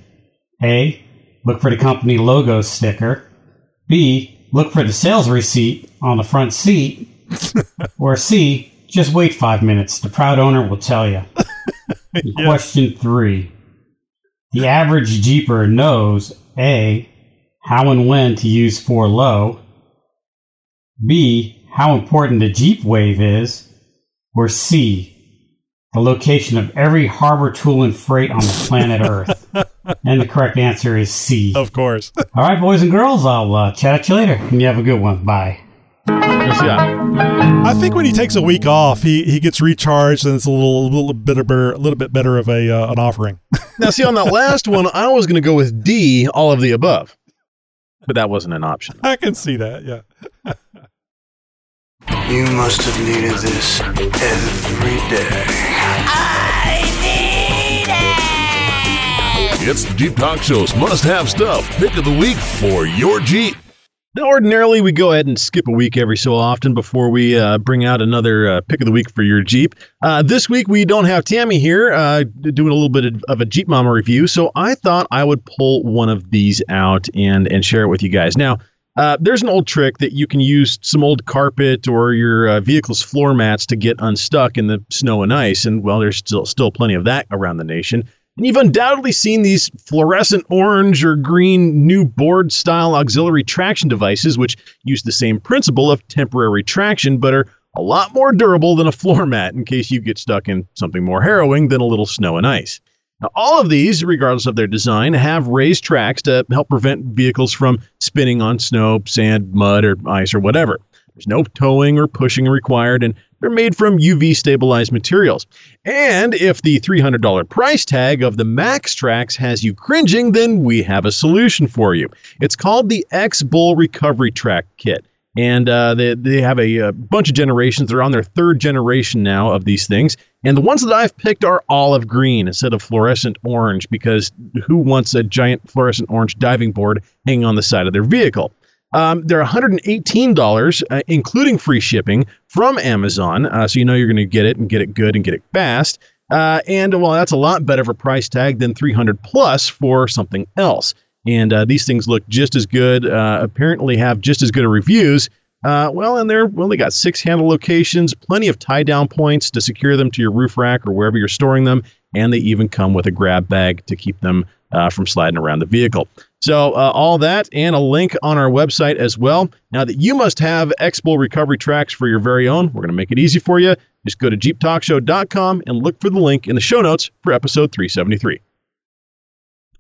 A. Look for the company logo sticker. B. Look for the sales receipt on the front seat. or C. Just wait five minutes. The proud owner will tell you. Question three. The average Jeeper knows A. How and when to use four low. B. How important the Jeep wave is. Or C. The location of every harbor tool and freight on the planet Earth. and the correct answer is C. Of course. All right, boys and girls, I'll uh, chat at you later. And you have a good one. Bye. I think when he takes a week off, he, he gets recharged, and it's a little little bit better, a little bit better of a uh, an offering. now, see, on that last one, I was going to go with D, all of the above. But that wasn't an option. I can see that. Yeah. You must have needed this every day. It's the Jeep Talk Show's must have stuff pick of the week for your Jeep. Now, ordinarily, we go ahead and skip a week every so often before we uh, bring out another uh, pick of the week for your Jeep. Uh, this week, we don't have Tammy here uh, doing a little bit of, a Jeep Mama review, so I thought I would pull one of these out and, and share it with you guys. Now, uh, there's an old trick that you can use some old carpet or your uh, vehicle's floor mats to get unstuck in the snow and ice, and well, there's still still plenty of that around the nation. And you've undoubtedly seen these fluorescent orange or green new board style auxiliary traction devices, which use the same principle of temporary traction, but are a lot more durable than a floor mat in case you get stuck in something more harrowing than a little snow and ice. Now, all of these, regardless of their design, have raised tracks to help prevent vehicles from spinning on snow, sand, mud, or ice, or whatever. There's no towing or pushing required, and they're made from UV stabilized materials. And if the $300 price tag of the MaxTrax has you cringing, then we have a solution for you. It's called the X Bull Recovery Track Kit. And uh, they, they have a, a bunch of generations. They're on their third generation now of these things. And the ones that I've picked are olive green instead of fluorescent orange because who wants a giant fluorescent orange diving board hanging on the side of their vehicle? Um, they're $118, uh, including free shipping from Amazon. Uh, so you know you're going to get it and get it good and get it fast. Uh, and well, that's a lot better of a price tag than 300 plus for something else. And uh, these things look just as good. Uh, apparently, have just as good of reviews. Uh, well, and they're well, they got six handle locations, plenty of tie down points to secure them to your roof rack or wherever you're storing them, and they even come with a grab bag to keep them uh, from sliding around the vehicle. So uh, all that and a link on our website as well. Now that you must have X-Bull recovery tracks for your very own, we're going to make it easy for you. Just go to jeeptalkshow.com and look for the link in the show notes for episode 373.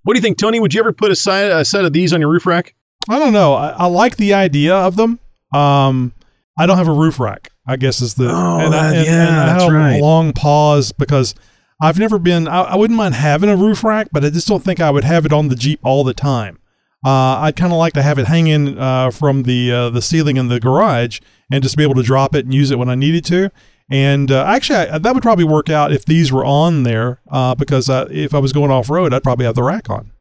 What do you think, Tony? Would you ever put a, side, a set of these on your roof rack? I don't know. I, I like the idea of them. Um, I don't have a roof rack. I guess is the Oh, and I, that- and, yeah, and I had a right. long pause because I've never been. I, I wouldn't mind having a roof rack, but I just don't think I would have it on the Jeep all the time. Uh, I'd kind of like to have it hanging uh, from the uh, the ceiling in the garage and just be able to drop it and use it when I needed to. And uh, actually, I, that would probably work out if these were on there uh, because uh, if I was going off road, I'd probably have the rack on.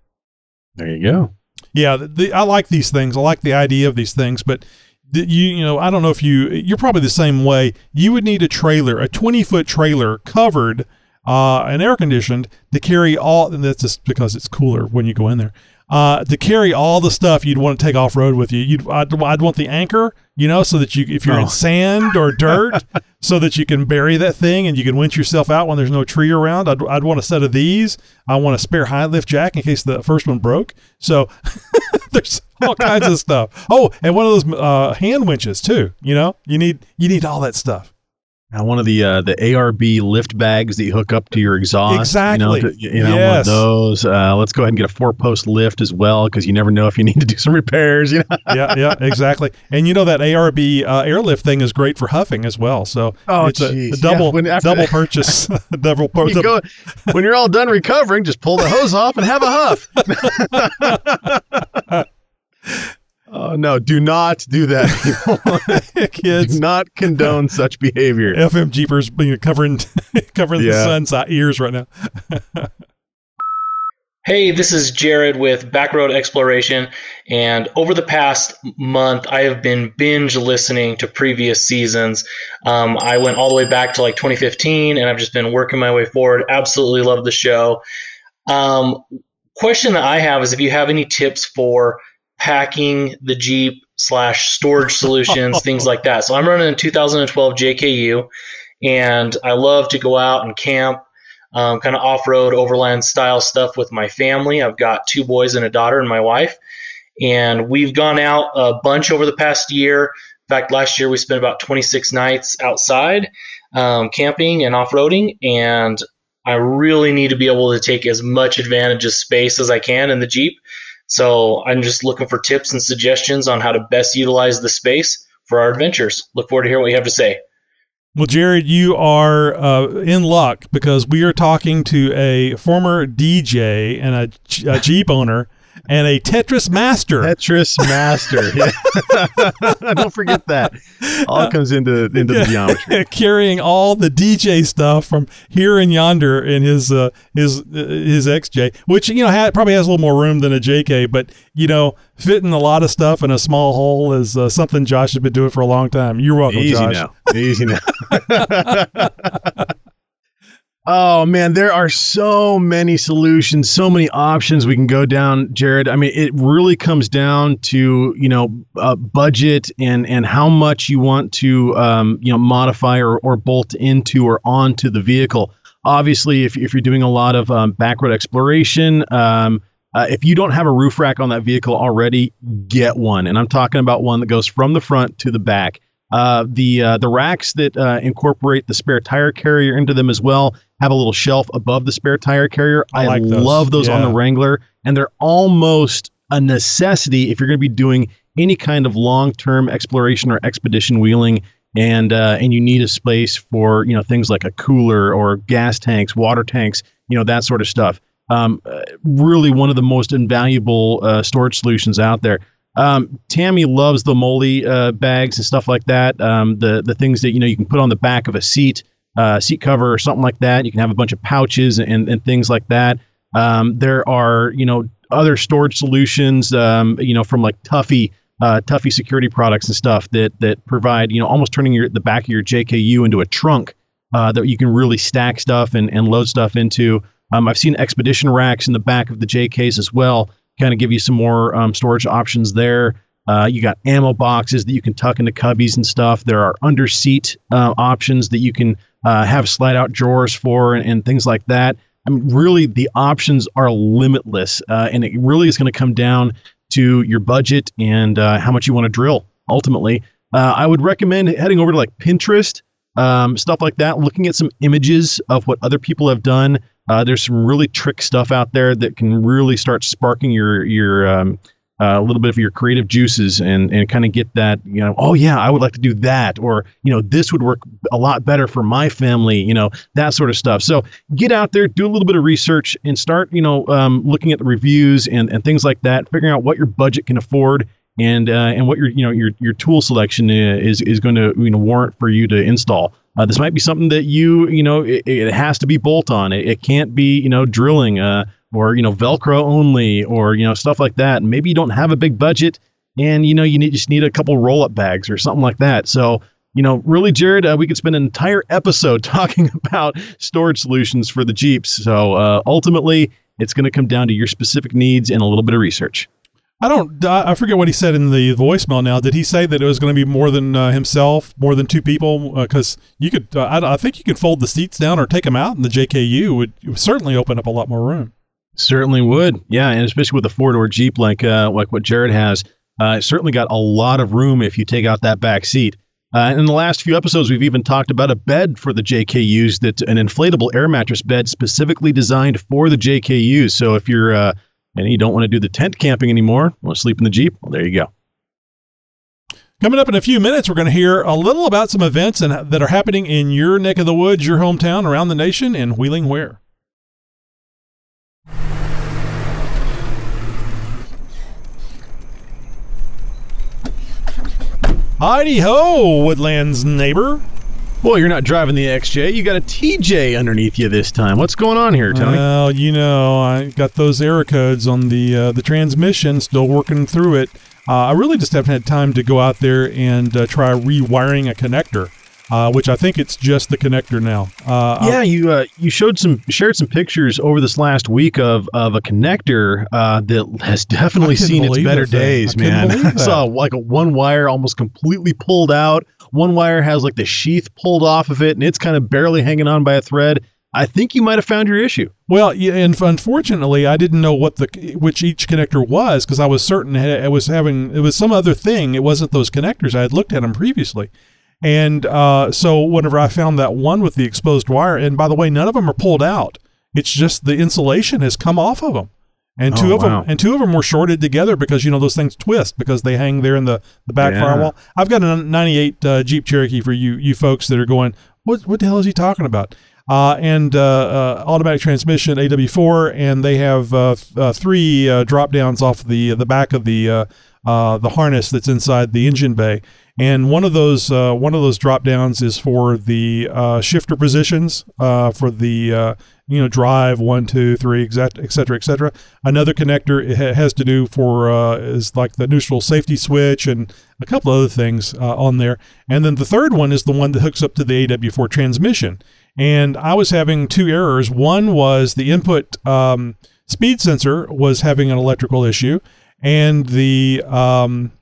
There you go. Yeah, the, the, I like these things. I like the idea of these things, but you you know, I don't know if you you're probably the same way. You would need a trailer, a 20 foot trailer covered uh, and air conditioned to carry all. And that's just because it's cooler when you go in there. Uh, to carry all the stuff you'd want to take off road with you. You'd I'd, I'd want the anchor, you know, so that you if you're Oh. in sand or dirt, so that you can bury that thing and you can winch yourself out when there's no tree around. I'd, I'd want a set of these. I want a spare high lift jack in case the first one broke. So there's all kinds of stuff. Oh, and one of those uh, hand winches too. You know, you need you need all that stuff. Now, one of the uh, the ARB lift bags that you hook up to your exhaust. Exactly. You know, to- you know one of those. Uh, let's go ahead and get a four post lift as well because you never know if you need to do some repairs. You know. yeah, yeah, exactly. And you know that ARB uh, airlift thing is great for huffing as well. So Oh, it's a, a double Yeah, when after- double purchase. double pur- You go, when you're all done recovering, just pull the hose off and have a huff. Oh no! Do not do that. Kids. Do not condone such behavior. FM Jeepers being covering covering the Yeah. sun's uh, ears right now. Hey, this is Jared with Backroad Exploration, and over the past month, I have been binge listening to previous seasons. Um, I went all the way back to like 2015, and I've just been working my way forward. Absolutely love the show. Um, question that I have is if you have any tips for packing the Jeep slash storage solutions, things like that. So I'm running a 2012 JKU, and I love to go out and camp um, kind of off road, overland style stuff with my family. I've got two boys and a daughter and my wife. And we've gone out a bunch over the past year. In fact, last year we spent about 26 nights outside um, camping and off roading. And I really need to be able to take as much advantage of space as I can in the Jeep. So I'm just looking for tips and suggestions on how to best utilize the space for our adventures. Look forward to hear what you have to say. Well, Jared, you are uh, in luck because we are talking to a former DJ and a Jeep owner and a Tetris master. Tetris master. Don't forget that. All comes into into the geometry. carrying all the DJ stuff from here and yonder in his uh, his uh, his XJ, which you know ha- probably has a little more room than a JK, but you know fitting a lot of stuff in a small hole is uh, something Josh has been doing for a long time. You're welcome, Easy Josh. now. Easy now. Oh man, there are so many solutions, so many options we can go down, Jared. I mean, it really comes down to you know uh, budget and and how much you want to um, you know modify or, or bolt into or onto the vehicle. Obviously, if if you're doing a lot of um, backroad exploration. Um, uh, if you don't have a roof rack on that vehicle already, get one. And I'm talking about one that goes from the front to the back. Uh, the uh, the racks that uh, incorporate the spare tire carrier into them as well have a little shelf above the spare tire carrier. I like those. love those on the Wrangler, and they're almost a necessity if you're going to be doing any kind of long-term exploration or expedition wheeling. And uh, and you need a space for you know things like a cooler or gas tanks, water tanks, you know that sort of stuff. Um, uh, really one of the most invaluable uh, storage solutions out there. Um, Tammy loves the MOLLE uh, bags and stuff like that. Um, the the things that you know you can put on the back of a seat, uh, seat cover or something like that. You can have a bunch of pouches and and things like that. Um, there are you know other storage solutions. Um, you know from like Tuffy. Uh, Tuffy security products and stuff that that provide you know almost turning your the back of your JKU into a trunk uh, that you can really stack stuff and, and load stuff into. Um, I've seen expedition racks in the back of the JKs as well, kind of give you some more um, storage options there. Uh, you got ammo boxes that you can tuck into cubbies and stuff. There are under seat uh, options that you can uh, have slide out drawers for and, and things like that. I mean, really, the options are limitless, uh, and it really is going to come down to your budget and uh, how much you want to drill. Ultimately, uh, I would recommend heading over to like Pinterest, um, stuff like that, looking at some images of what other people have done. Uh, there's some really trick stuff out there that can really start sparking your your um, uh, a little bit of your creative juices and and kind of get that you know oh yeah I would like to do that or you know this would work a lot better for my family you know that sort of stuff. So get out there, do a little bit of research, and start you know um, looking at the reviews and and things like that, figuring out what your budget can afford and uh, and what your you know your your tool selection is is going to you know warrant for you to install. Uh, this might be something that you you know it, it has to be bolt on. It, it can't be you know drilling uh, or you know Velcro only or you know stuff like that. And Maybe you don't have a big budget and you know you need just need a couple roll up bags or something like that. So you know, really, Jared, uh, we could spend an entire episode talking about storage solutions for the Jeeps. So uh, ultimately, it's going to come down to your specific needs and a little bit of research. I don't. I forget what he said in the voicemail. Now, did he say that it was going to be more than uh, himself, more than two people? Because uh, you could, uh, I, I, think you could fold the seats down or take them out, and the JKU would, would certainly open up a lot more room. Certainly would, yeah, and especially with a four door Jeep like uh, like what Jared has, uh, certainly got a lot of room if you take out that back seat. Uh, in the last few episodes, we've even talked about a bed for the JKUs, that an inflatable air mattress bed specifically designed for the JKUs. So if you're uh, and you don't want to do the tent camping anymore, want to sleep in the Jeep, well, there you go. Coming up in a few minutes, we're going to hear a little about some events and, that are happening in your neck of the woods, your hometown, around the nation, and Wheeling Where. Heidi ho, Woodlands neighbor. Well, you're not driving the XJ. You got a TJ underneath you this time. What's going on here, Tony? Well, you know, I got those error codes on the uh, the transmission. Still working through it. Uh, I really just haven't had time to go out there and uh, try rewiring a connector. Uh, which I think it's just the connector now. Uh, yeah, you uh, you showed some shared some pictures over this last week of of a connector uh, that has definitely seen its better days, man. I saw like a one wire almost completely pulled out. One wire has like the sheath pulled off of it, and it's kind of barely hanging on by a thread. I think you might have found your issue. Well, yeah, and unfortunately, I didn't know what the which each connector was because I was certain it was having it was some other thing. It wasn't those connectors. I had looked at them previously. And uh, so whenever I found that one with the exposed wire, and by the way, none of them are pulled out. It's just the insulation has come off of them. And two Oh, of wow. them and two of them were shorted together because you know those things twist because they hang there in the, the back Yeah. firewall. I've got a 98 uh, Jeep Cherokee for you you folks that are going, what what the hell is he talking about? Uh, and uh, uh, automatic transmission AW4, and they have uh, th- uh, three uh, drop downs off the the back of the uh, uh, the harness that's inside the engine bay. And one of those uh, one of those drop downs is for the uh, shifter positions uh, for the uh, you know drive one two three et cetera et cetera. Another connector it ha- has to do for uh, is like the neutral safety switch and a couple other things on there. And then the third one is the one that hooks up to the AW4 transmission. And I was having two errors. One was the input um, speed sensor was having an electrical issue, and the um,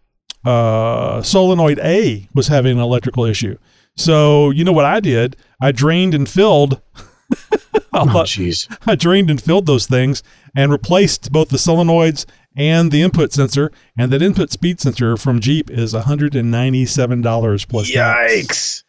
uh, solenoid A was having an electrical issue. So you know what I did? I drained and filled. Oh, jeez. I drained and filled those things and replaced both the solenoids and the input sensor. And that input speed sensor from Jeep is $197 plus tax.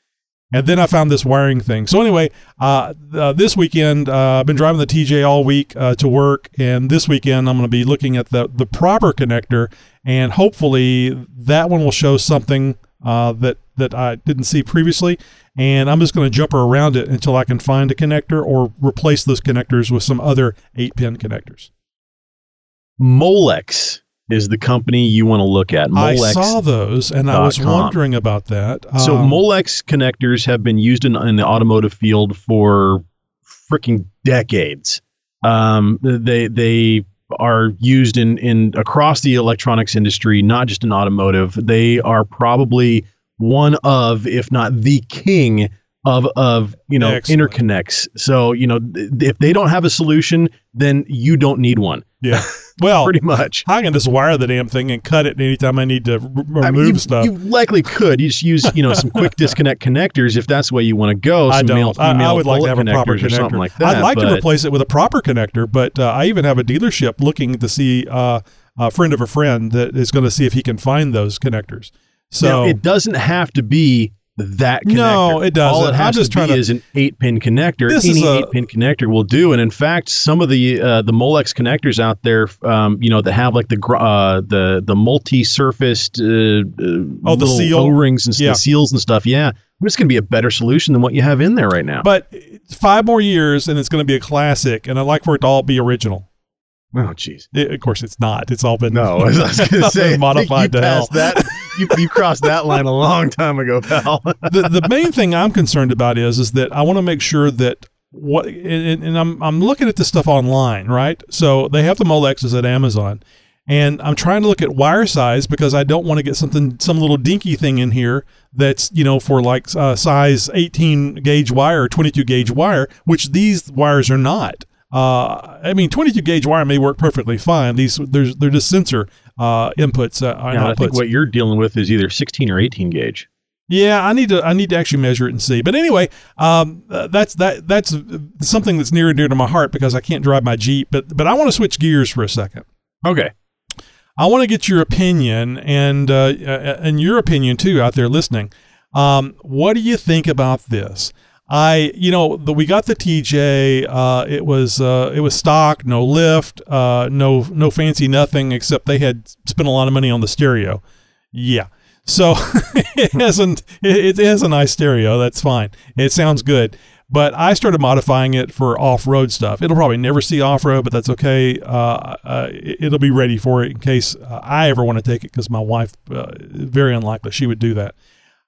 And then I found this wiring thing. So anyway, uh, uh, this weekend uh, I've been driving the TJ all week uh, to work, and this weekend I'm going to be looking at the the proper connector, and hopefully that one will show something uh, that that I didn't see previously. And I'm just going to jumper around it until I can find a connector or replace those connectors with some other eight pin connectors. Molex is the company you want to look at. Molex. I saw those, and I was com. wondering about that. So Um, Molex connectors have been used in, in the automotive field for freaking decades. Um, they they are used in in across the electronics industry, not just in automotive. They are probably one of, if not the king of of you know Excellent. interconnects. So you know th- if they don't have a solution, then you don't need one. Yeah. Well, pretty much. I can just wire the damn thing and cut it anytime I need to r- remove I mean, you, stuff. you likely could. You just use you know some quick disconnect connectors if that's the way you want to go. I don't. male, I, I would like to have a proper connector. something like that. I'd like to replace it with a proper connector, but uh, I even have a dealership looking to see uh, a friend of a friend that is going to see if he can find those connectors. So Now, it doesn't have to be that connector. No, it doesn't. All it I'm has just to be to- is an eight pin connector. This Any is a- eight pin connector will do. And in fact, some of the uh, the Molex connectors out there, um, you know, that have like the gr- uh, the the multi surfaced uh, uh, Oh, the seal? O rings and Yeah. the seals and stuff. Yeah, it's going to be a better solution than what you have in there right now. But five more years, and it's going to be a classic, and I'd like for it to all be original. Oh, jeez. of course, it's not. It's all been no, I was going to say modified to hell. that. You, you crossed that line a long time ago, pal. the the main thing I'm concerned about is is that I want to make sure that what and, and I'm I'm looking at this stuff online, right? So they have the Molexes at Amazon, and I'm trying to look at wire size because I don't want to get something some little dinky thing in here that's you know for like uh, size 18 gauge wire or 22 gauge wire, which these wires are not. Uh, I mean, 22 gauge wire may work perfectly fine. These there's they're just sensor uh, inputs uh, Yeah, I think what you're dealing with is either 16 or 18 gauge. Yeah, I need to I need to actually measure it and see. But anyway, um, uh, that's that that's something that's near and dear to my heart because I can't drive my Jeep. But but I want to switch gears for a second. Okay. I want to get your opinion and uh, uh, and your opinion too out there listening. Um, what do you think about this? I you know the, we got the TJ. Uh, it was uh, it was stock, no lift, uh, no no fancy nothing except they had spent a lot of money on the stereo. Yeah. So it hasn't. It, it has a nice stereo. That's fine. It sounds good. But I started modifying it for off-road stuff. It'll probably never see off-road, but that's okay. Uh, uh, it- it'll be ready for it in case uh, I ever want to take it because my wife, very unlikely she would do that.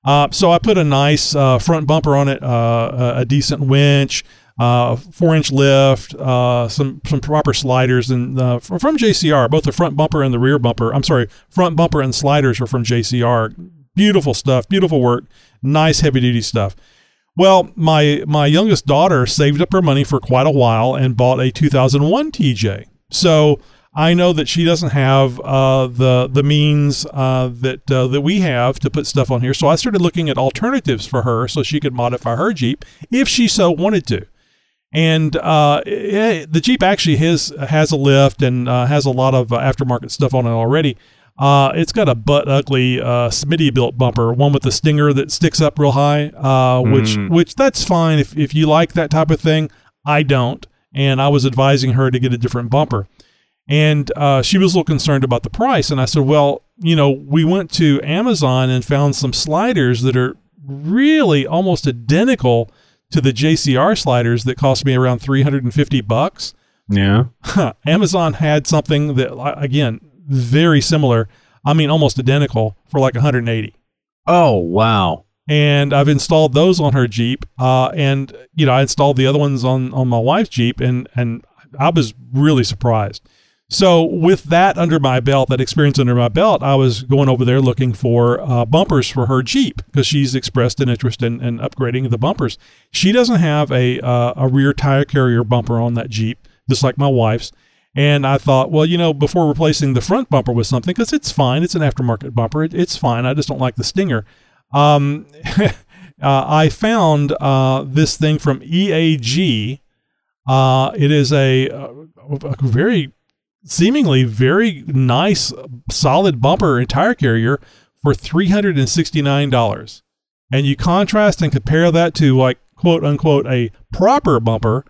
Uh, so I put a nice uh, front bumper on it, uh, a, decent winch, uh, four-inch lift, uh, some some proper sliders, and from, from JCR. Both the front bumper and the rear bumper. I'm sorry, front bumper and sliders are from JCR. Beautiful stuff, beautiful work, nice heavy-duty stuff. Well, my my youngest daughter saved up her money for quite a while and bought a 2001 TJ. So I know that she doesn't have uh, the the means uh, that uh, that we have to put stuff on here. So I started looking at alternatives for her so she could modify her Jeep if she so wanted to. And uh, eh, the Jeep actually has has a lift and uh, has a lot of uh, aftermarket stuff on it already. Uh, it's got a butt ugly uh, Smittybilt bumper, one with the stinger that sticks up real high, uh, which Mm. which that's fine if if you like that type of thing. I don't, and I was advising her to get a different bumper, and uh, she was a little concerned about the price. And I said, well, you know, we went to Amazon and found some sliders that are really almost identical to the JCR sliders that cost me around 350 bucks. Yeah. Amazon had something that again very similar. I mean, almost identical for like 180. Oh wow. And I've installed those on her Jeep, uh, and you know I installed the other ones on on my wife's Jeep, and and I was really surprised. So with that under my belt, that experience under my belt, I was going over there looking for uh, bumpers for her Jeep because she's expressed an interest in, in upgrading the bumpers. She doesn't have a uh, a rear tire carrier bumper on that Jeep, just like my wife's. And I thought, well, you know, before replacing the front bumper with something, because it's fine, it's an aftermarket bumper, it, it's fine. I just don't like the stinger. Um, uh, I found uh, this thing from EAG. Uh, it is a, a, a very seemingly very nice, solid bumper and tire carrier for three hundred and you contrast and compare that to like quote unquote a proper bumper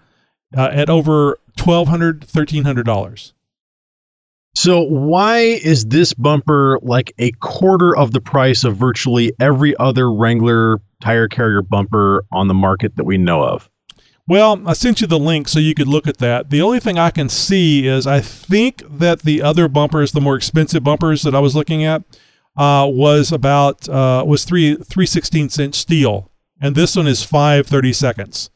uh, at over twelve hundred, thirteen hundred dollars. So why is this bumper like a quarter of the price of virtually every other Wrangler tire carrier bumper on the market that we know of? Well, I sent you the link so you could look at that. The only thing I can see is I think that the other bumpers, the more expensive bumpers that I was looking at, uh, was about uh, was three three sixteenths inch steel, and this one is five thirty seconds.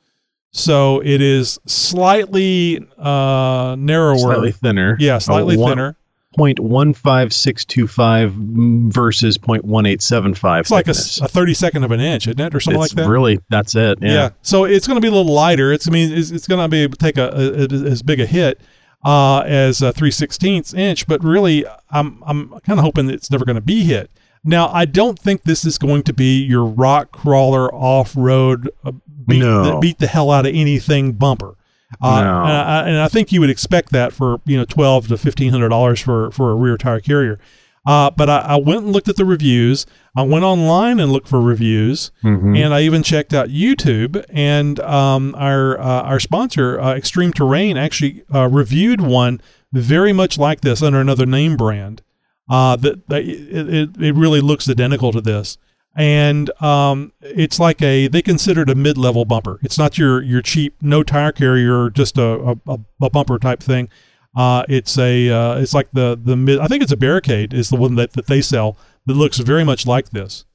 So it is slightly uh, narrower, Slightly thinner. Yeah, slightly Uh, one- thinner. 0.15625 versus 0.1875. It's like a thirty second of an inch, isn't it, or something It's like that? Really, that's it. Yeah. So it's going to be a little lighter. It's I mean it's, it's going to be able to take a, a, a- as big a hit uh, as a three sixteenths inch, but really I'm I'm kind of hoping it's never going to be hit. Now I don't think this is going to be your rock crawler off road uh, beat, No. beat the hell out of anything bumper. Uh, No. and, I, and I think you would expect that for you know twelve to fifteen hundred dollars for for a rear tire carrier. Uh, but I, I went and looked at the reviews. I went online and looked for reviews, Mhm. and I even checked out YouTube. And um, our uh, our sponsor, uh, Extreme Terrain, actually uh, reviewed one very much like this under another name brand. Uh, that, that it, it, it really looks identical to this, and um, it's like a they consider it a mid level bumper. It's not your your cheap no tire carrier, just a, a, a bumper type thing. Uh, it's a uh, it's like the the mid. I think it's a barricade is the one that, that they sell that looks very much like this.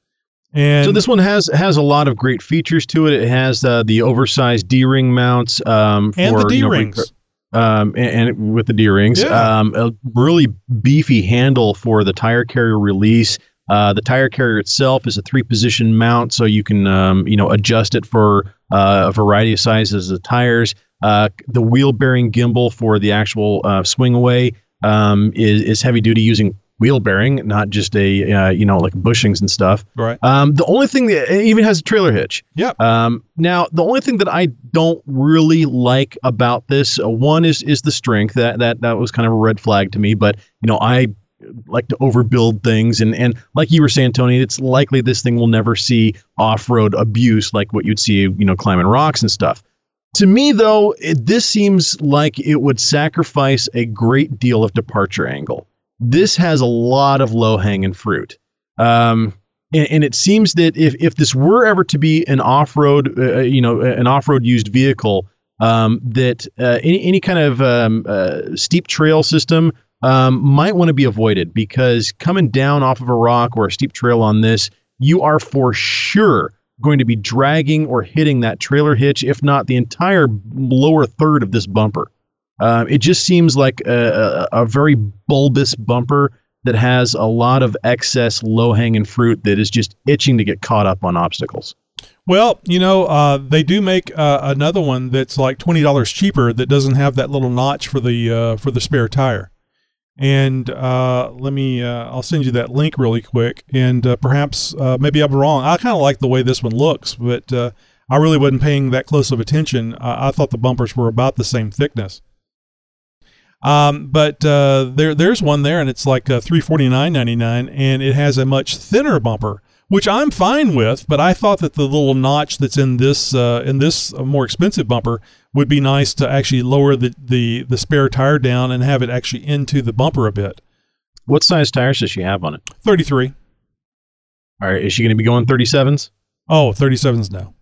And so this one has has a lot of great features to it. It has uh, the oversized D ring mounts um, for And the you know, D-rings. um, and, and with the D rings, Yeah. um, a really beefy handle for the tire carrier release. Uh, the tire carrier itself is a three position mount, so you can um, you know adjust it for uh, a variety of sizes of tires. Uh, the wheel bearing gimbal for the actual uh, swing away um, is, is heavy duty using wheel bearing, not just a uh, you know like bushings and stuff. Right. Um, the only thing that it even has a trailer hitch. Yep. Um, now the only thing that I don't really like about this uh, one is is the strength that that that was kind of a red flag to me. But you know I like to overbuild things. And and like you were saying Tony it's likely this thing will never see off-road abuse like what you'd see you know climbing rocks and stuff. To me though it, this seems like it would sacrifice a great deal of departure angle. This has a lot of low-hanging fruit. Um and, and it seems that if, if this were ever to be an off-road uh, you know an off-road used vehicle um, that uh, any, any kind of um, uh, steep trail system um, might want to be avoided because coming down off of a rock or a steep trail on this, you are for sure going to be dragging or hitting that trailer hitch, if not the entire lower third of this bumper. Um, it just seems like a, a, a very bulbous bumper that has a lot of excess low hanging fruit that is just itching to get caught up on obstacles. Well, you know, uh, they do make uh, another one that's like twenty dollars cheaper that doesn't have that little notch for the uh, for the spare tire. And uh, let me, uh, I'll send you that link really quick. And uh, perhaps uh, maybe I'm wrong. I kind of like the way this one looks, but uh, I really wasn't paying that close of attention. Uh, I thought the bumpers were about the same thickness. Um, but there, there's one there, and it's like uh, three forty nine ninety nine, and it has a much thinner bumper, which I'm fine with. But I thought that the little notch that's in this uh, in this uh, more expensive bumper would be nice to actually lower the, the the spare tire down and have it actually into the bumper a bit. What size tires does she have on it? Thirty three. All right, is she going to be going 37s? Oh, 37s no.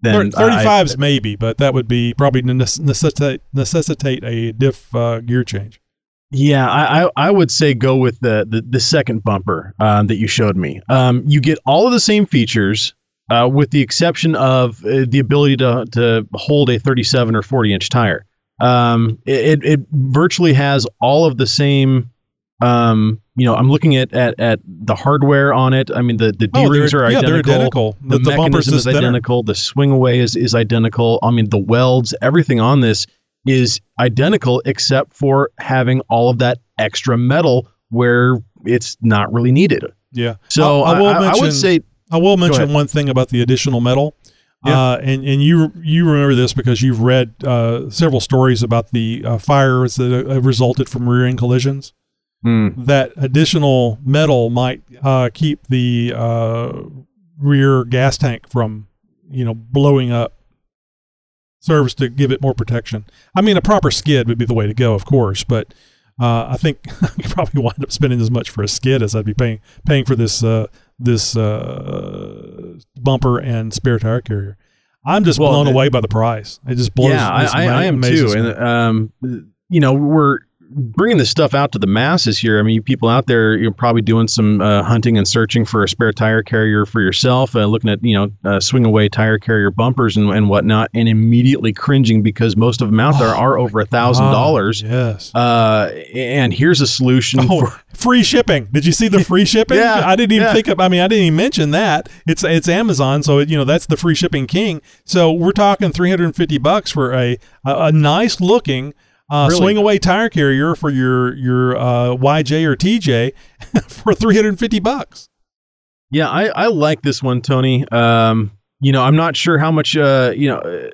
Then Thir- I- 35s maybe, but that would be probably necessitate necessitate a diff uh, gear change. Yeah, I, I I would say go with the the, the second bumper um, that you showed me. Um, you get all of the same features, uh, with the exception of uh, the ability to to hold a 37 or 40 inch tire. Um, it, it virtually has all of the same. Um, you know, I'm looking at, at, at the hardware on it. I mean, the the Oh, D rings are yeah, they're identical. identical. The- the bumper's mechanism is thinner. identical. The swing away is is identical. I mean, the welds, everything on this is identical except for having all of that extra metal where it's not really needed. Yeah. So I, I- I would say I will mention one thing about the additional metal. Uh, and and you you remember this because you've read uh, several stories about the uh, fires that uh, resulted from rear end collisions. Hmm. That additional metal might uh, keep the uh, rear gas tank from you know blowing up. Serves to give it more protection. I mean, a proper skid would be the way to go, of course, but uh, I think I could probably wind up spending as much for a skid as I'd be paying paying for this uh, this uh, bumper and spare tire carrier. I'm just Well, blown the- away by the price. It just blows. yeah, I, I, I am too. And um, you know, we're bringing this stuff out to the masses here. I mean, people out there, you're probably doing some uh, hunting and searching for a spare tire carrier for yourself, uh, looking at you know uh, swing away tire carrier bumpers and, and whatnot, and immediately cringing because most of them out there are over a thousand dollars. Yes. Uh, and here's a solution. Oh, for, free shipping. Did you see the free shipping? Yeah, I didn't even yeah. think of. I mean, I didn't even mention that. It's it's Amazon, so you know that's the free shipping king. So we're talking 350 bucks for a a, a nice looking uh, Really? swing away tire carrier for your your uh, YJ or TJ for 350 bucks. Yeah, I, I like this one, Tony. Um, you know, I'm not sure how much. Uh, you know, uh,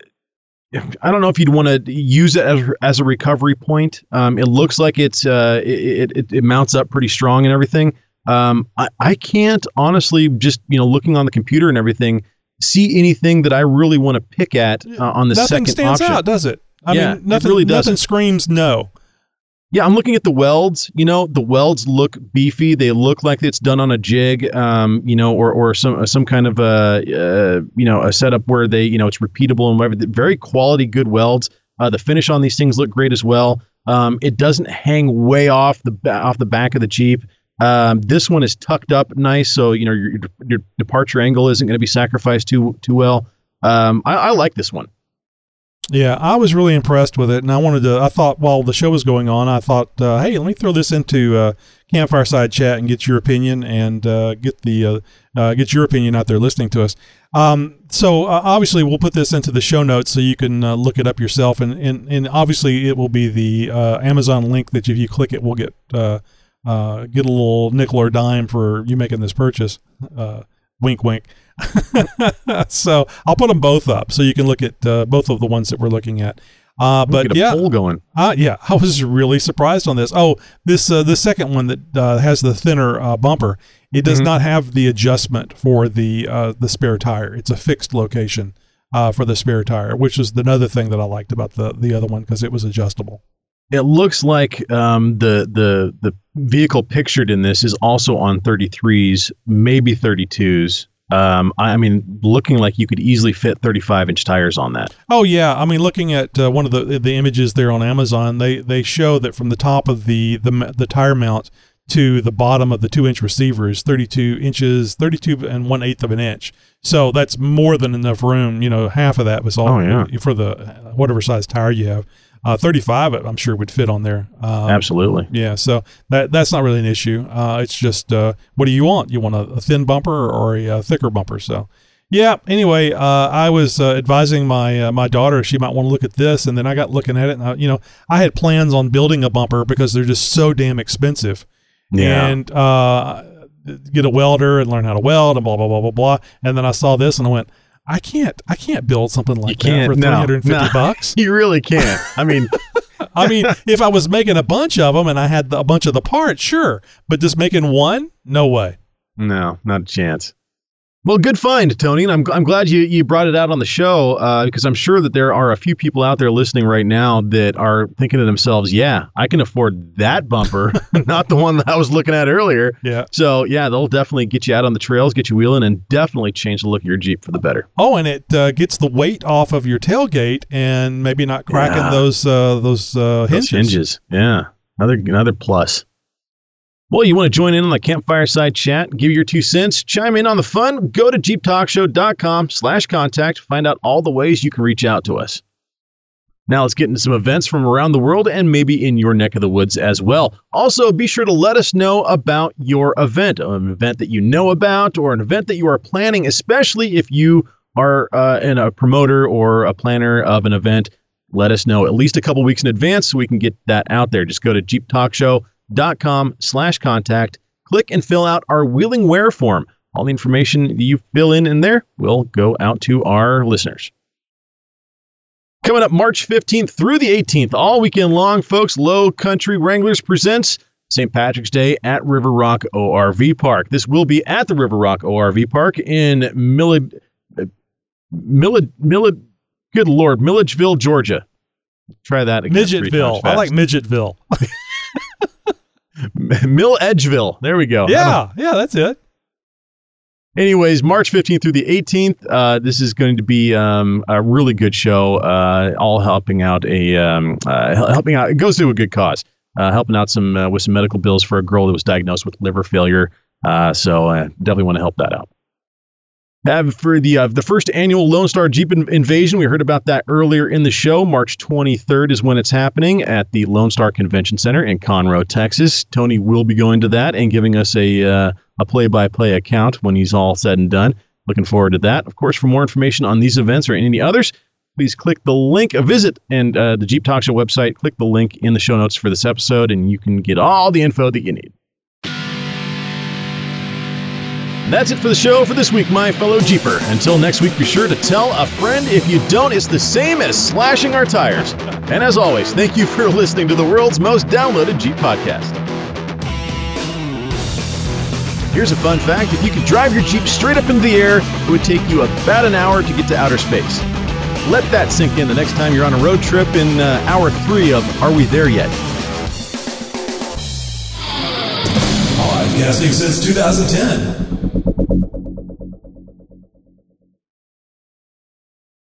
I don't know if you'd want to use it as, as a recovery point. Um, it looks like it's uh, it, it it mounts up pretty strong and everything. Um, I, I can't honestly just you know looking on the computer and everything see anything that I really want to pick at uh, on the nothing second stands option. out, does it? I Yeah, mean, nothing really nothing screams no. Yeah, I'm looking at the welds. You know, the welds look beefy. They look like it's done on a jig. Um, you know, or or some some kind of a uh, you know a setup where they you know it's repeatable and whatever. Very quality, good welds. Uh, the finish on these things look great as well. Um, it doesn't hang way off the off the back of the Jeep. Um, this one is tucked up nice, so you know your your departure angle isn't going to be sacrificed too too well. Um, I, I like this one. Yeah, I was really impressed with it, and I wanted to. I thought while the show was going on, I thought, uh, hey, let me throw this into uh, campfire side chat and get your opinion and uh, get the uh, uh, get your opinion out there listening to us. Um, so uh, obviously, we'll put this into the show notes so you can look it up yourself, and, and and obviously, it will be the Amazon link that if you click it, we'll get get a little nickel or dime for you making this purchase. Wink, wink. so I'll put them both up so you can look at uh, both of the ones that we're looking at. Uh, but get a yeah, poll going. Uh, yeah, I was really surprised on this. Oh, this uh, the second one that uh, has the thinner uh, bumper. It does Mhm. not have the adjustment for the uh, the spare tire. It's a fixed location uh, for the spare tire, which is another thing that I liked about the the other one because it was adjustable. It looks like um, the the the vehicle pictured in this is also on 33s, maybe 32s. Um, I, I mean, looking like you could easily fit 35 inch tires on that. Oh yeah, I mean, looking at uh, one of the the images there on Amazon, they they show that from the top of the the the tire mount to the bottom of the two inch receiver is 32 inches, 32 and one eighth of an inch. So that's more than enough room. You know, half of that was all Oh, yeah. for the whatever size tire you have. Uh, 35, I'm sure would fit on there. Um, Absolutely. Yeah, so that that's not really an issue. Uh, it's just uh, what do you want? You want a, a thin bumper or a, uh thicker bumper? So, yeah. Anyway, uh, I was uh, advising my uh, my daughter she might want to look at this, and then I got looking at it, and I, you know, I had plans on building a bumper because they're just so damn expensive. Yeah. And uh, get a welder and learn how to weld and blah blah blah blah blah. And then I saw this and I went, I can't I can't build something like that for no, 350 no. bucks. You really can't. I mean, I mean, if I was making a bunch of them and I had the, a bunch of the parts, sure. But just making one, no way. no, not a chance. Well, good find, Tony, and I'm, I'm glad you, you brought it out on the show uh, because I'm sure that there are a few people out there listening right now that are thinking to themselves, "Yeah, I can afford that bumper, not the one that I was looking at earlier." Yeah. So yeah, they'll definitely get you out on the trails, get you wheeling, and definitely change the look of your Jeep for the better. Oh, and it uh, gets the weight off of your tailgate and maybe not cracking Yeah. those uh, those uh, hinges. Those hinges. Yeah. Another another plus. Well, you want to join in on the campfire side chat, give your two cents, chime in on the fun, go to jeeptalkshow.com slash contact, find out all the ways you can reach out to us. Now let's get into some events from around the world and maybe in your neck of the woods as well. Also, be sure to let us know about your event, an event that you know about or an event that you are planning, especially if you are uh, in a promoter or a planner of an event. Let us know at least a couple weeks in advance so we can get that out there. Just go to jeeptalkshow.com slash contact, click and fill out our wheeling wear form. All the information you fill in in there will go out to our listeners. Coming up March 15th through the 18th, all weekend long, folks, Low Country Wranglers presents St. Patrick's Day at River Rock ORV Park. This will be at the River Rock ORV Park in Millid, uh, Millid, Millid, good Lord, Milledgeville, Georgia. Try that again. Midgetville. I like. Midgetville. Mill Edgeville. There we go. Yeah, yeah, that's it. Anyways, March 15th through the 18th, uh, this is going to be um, a really good show, uh, all helping out a um, uh, helping out. It goes to a good cause. uh, helping out some uh, with some medical bills for a girl that was diagnosed with liver failure. Uh, so uh, definitely want to help that out. Uh, for the uh, the first annual Lone Star Jeep in- Invasion, we heard about that earlier in the show. March 23rd is when it's happening at the Lone Star Convention Center in Conroe, Texas. Tony will be going to that and giving us a uh, a play by play account when he's all said and done. Looking forward to that. Of course, for more information on these events or any others, please click the link, a visit, and uh, the Jeep Talk Show website. Click the link in the show notes for this episode, and you can get all the info that you need. That's it for the show for this week, my fellow Jeeper. Until next week, be sure to tell a friend. If you don't, it's the same as slashing our tires. And as always, thank you for listening to the world's most downloaded Jeep podcast. Here's a fun fact if you could drive your Jeep straight up into the air, it would take you about an hour to get to outer space. Let that sink in the next time you're on a road trip in uh, hour three of Are We There Yet? Podcasting since 2010.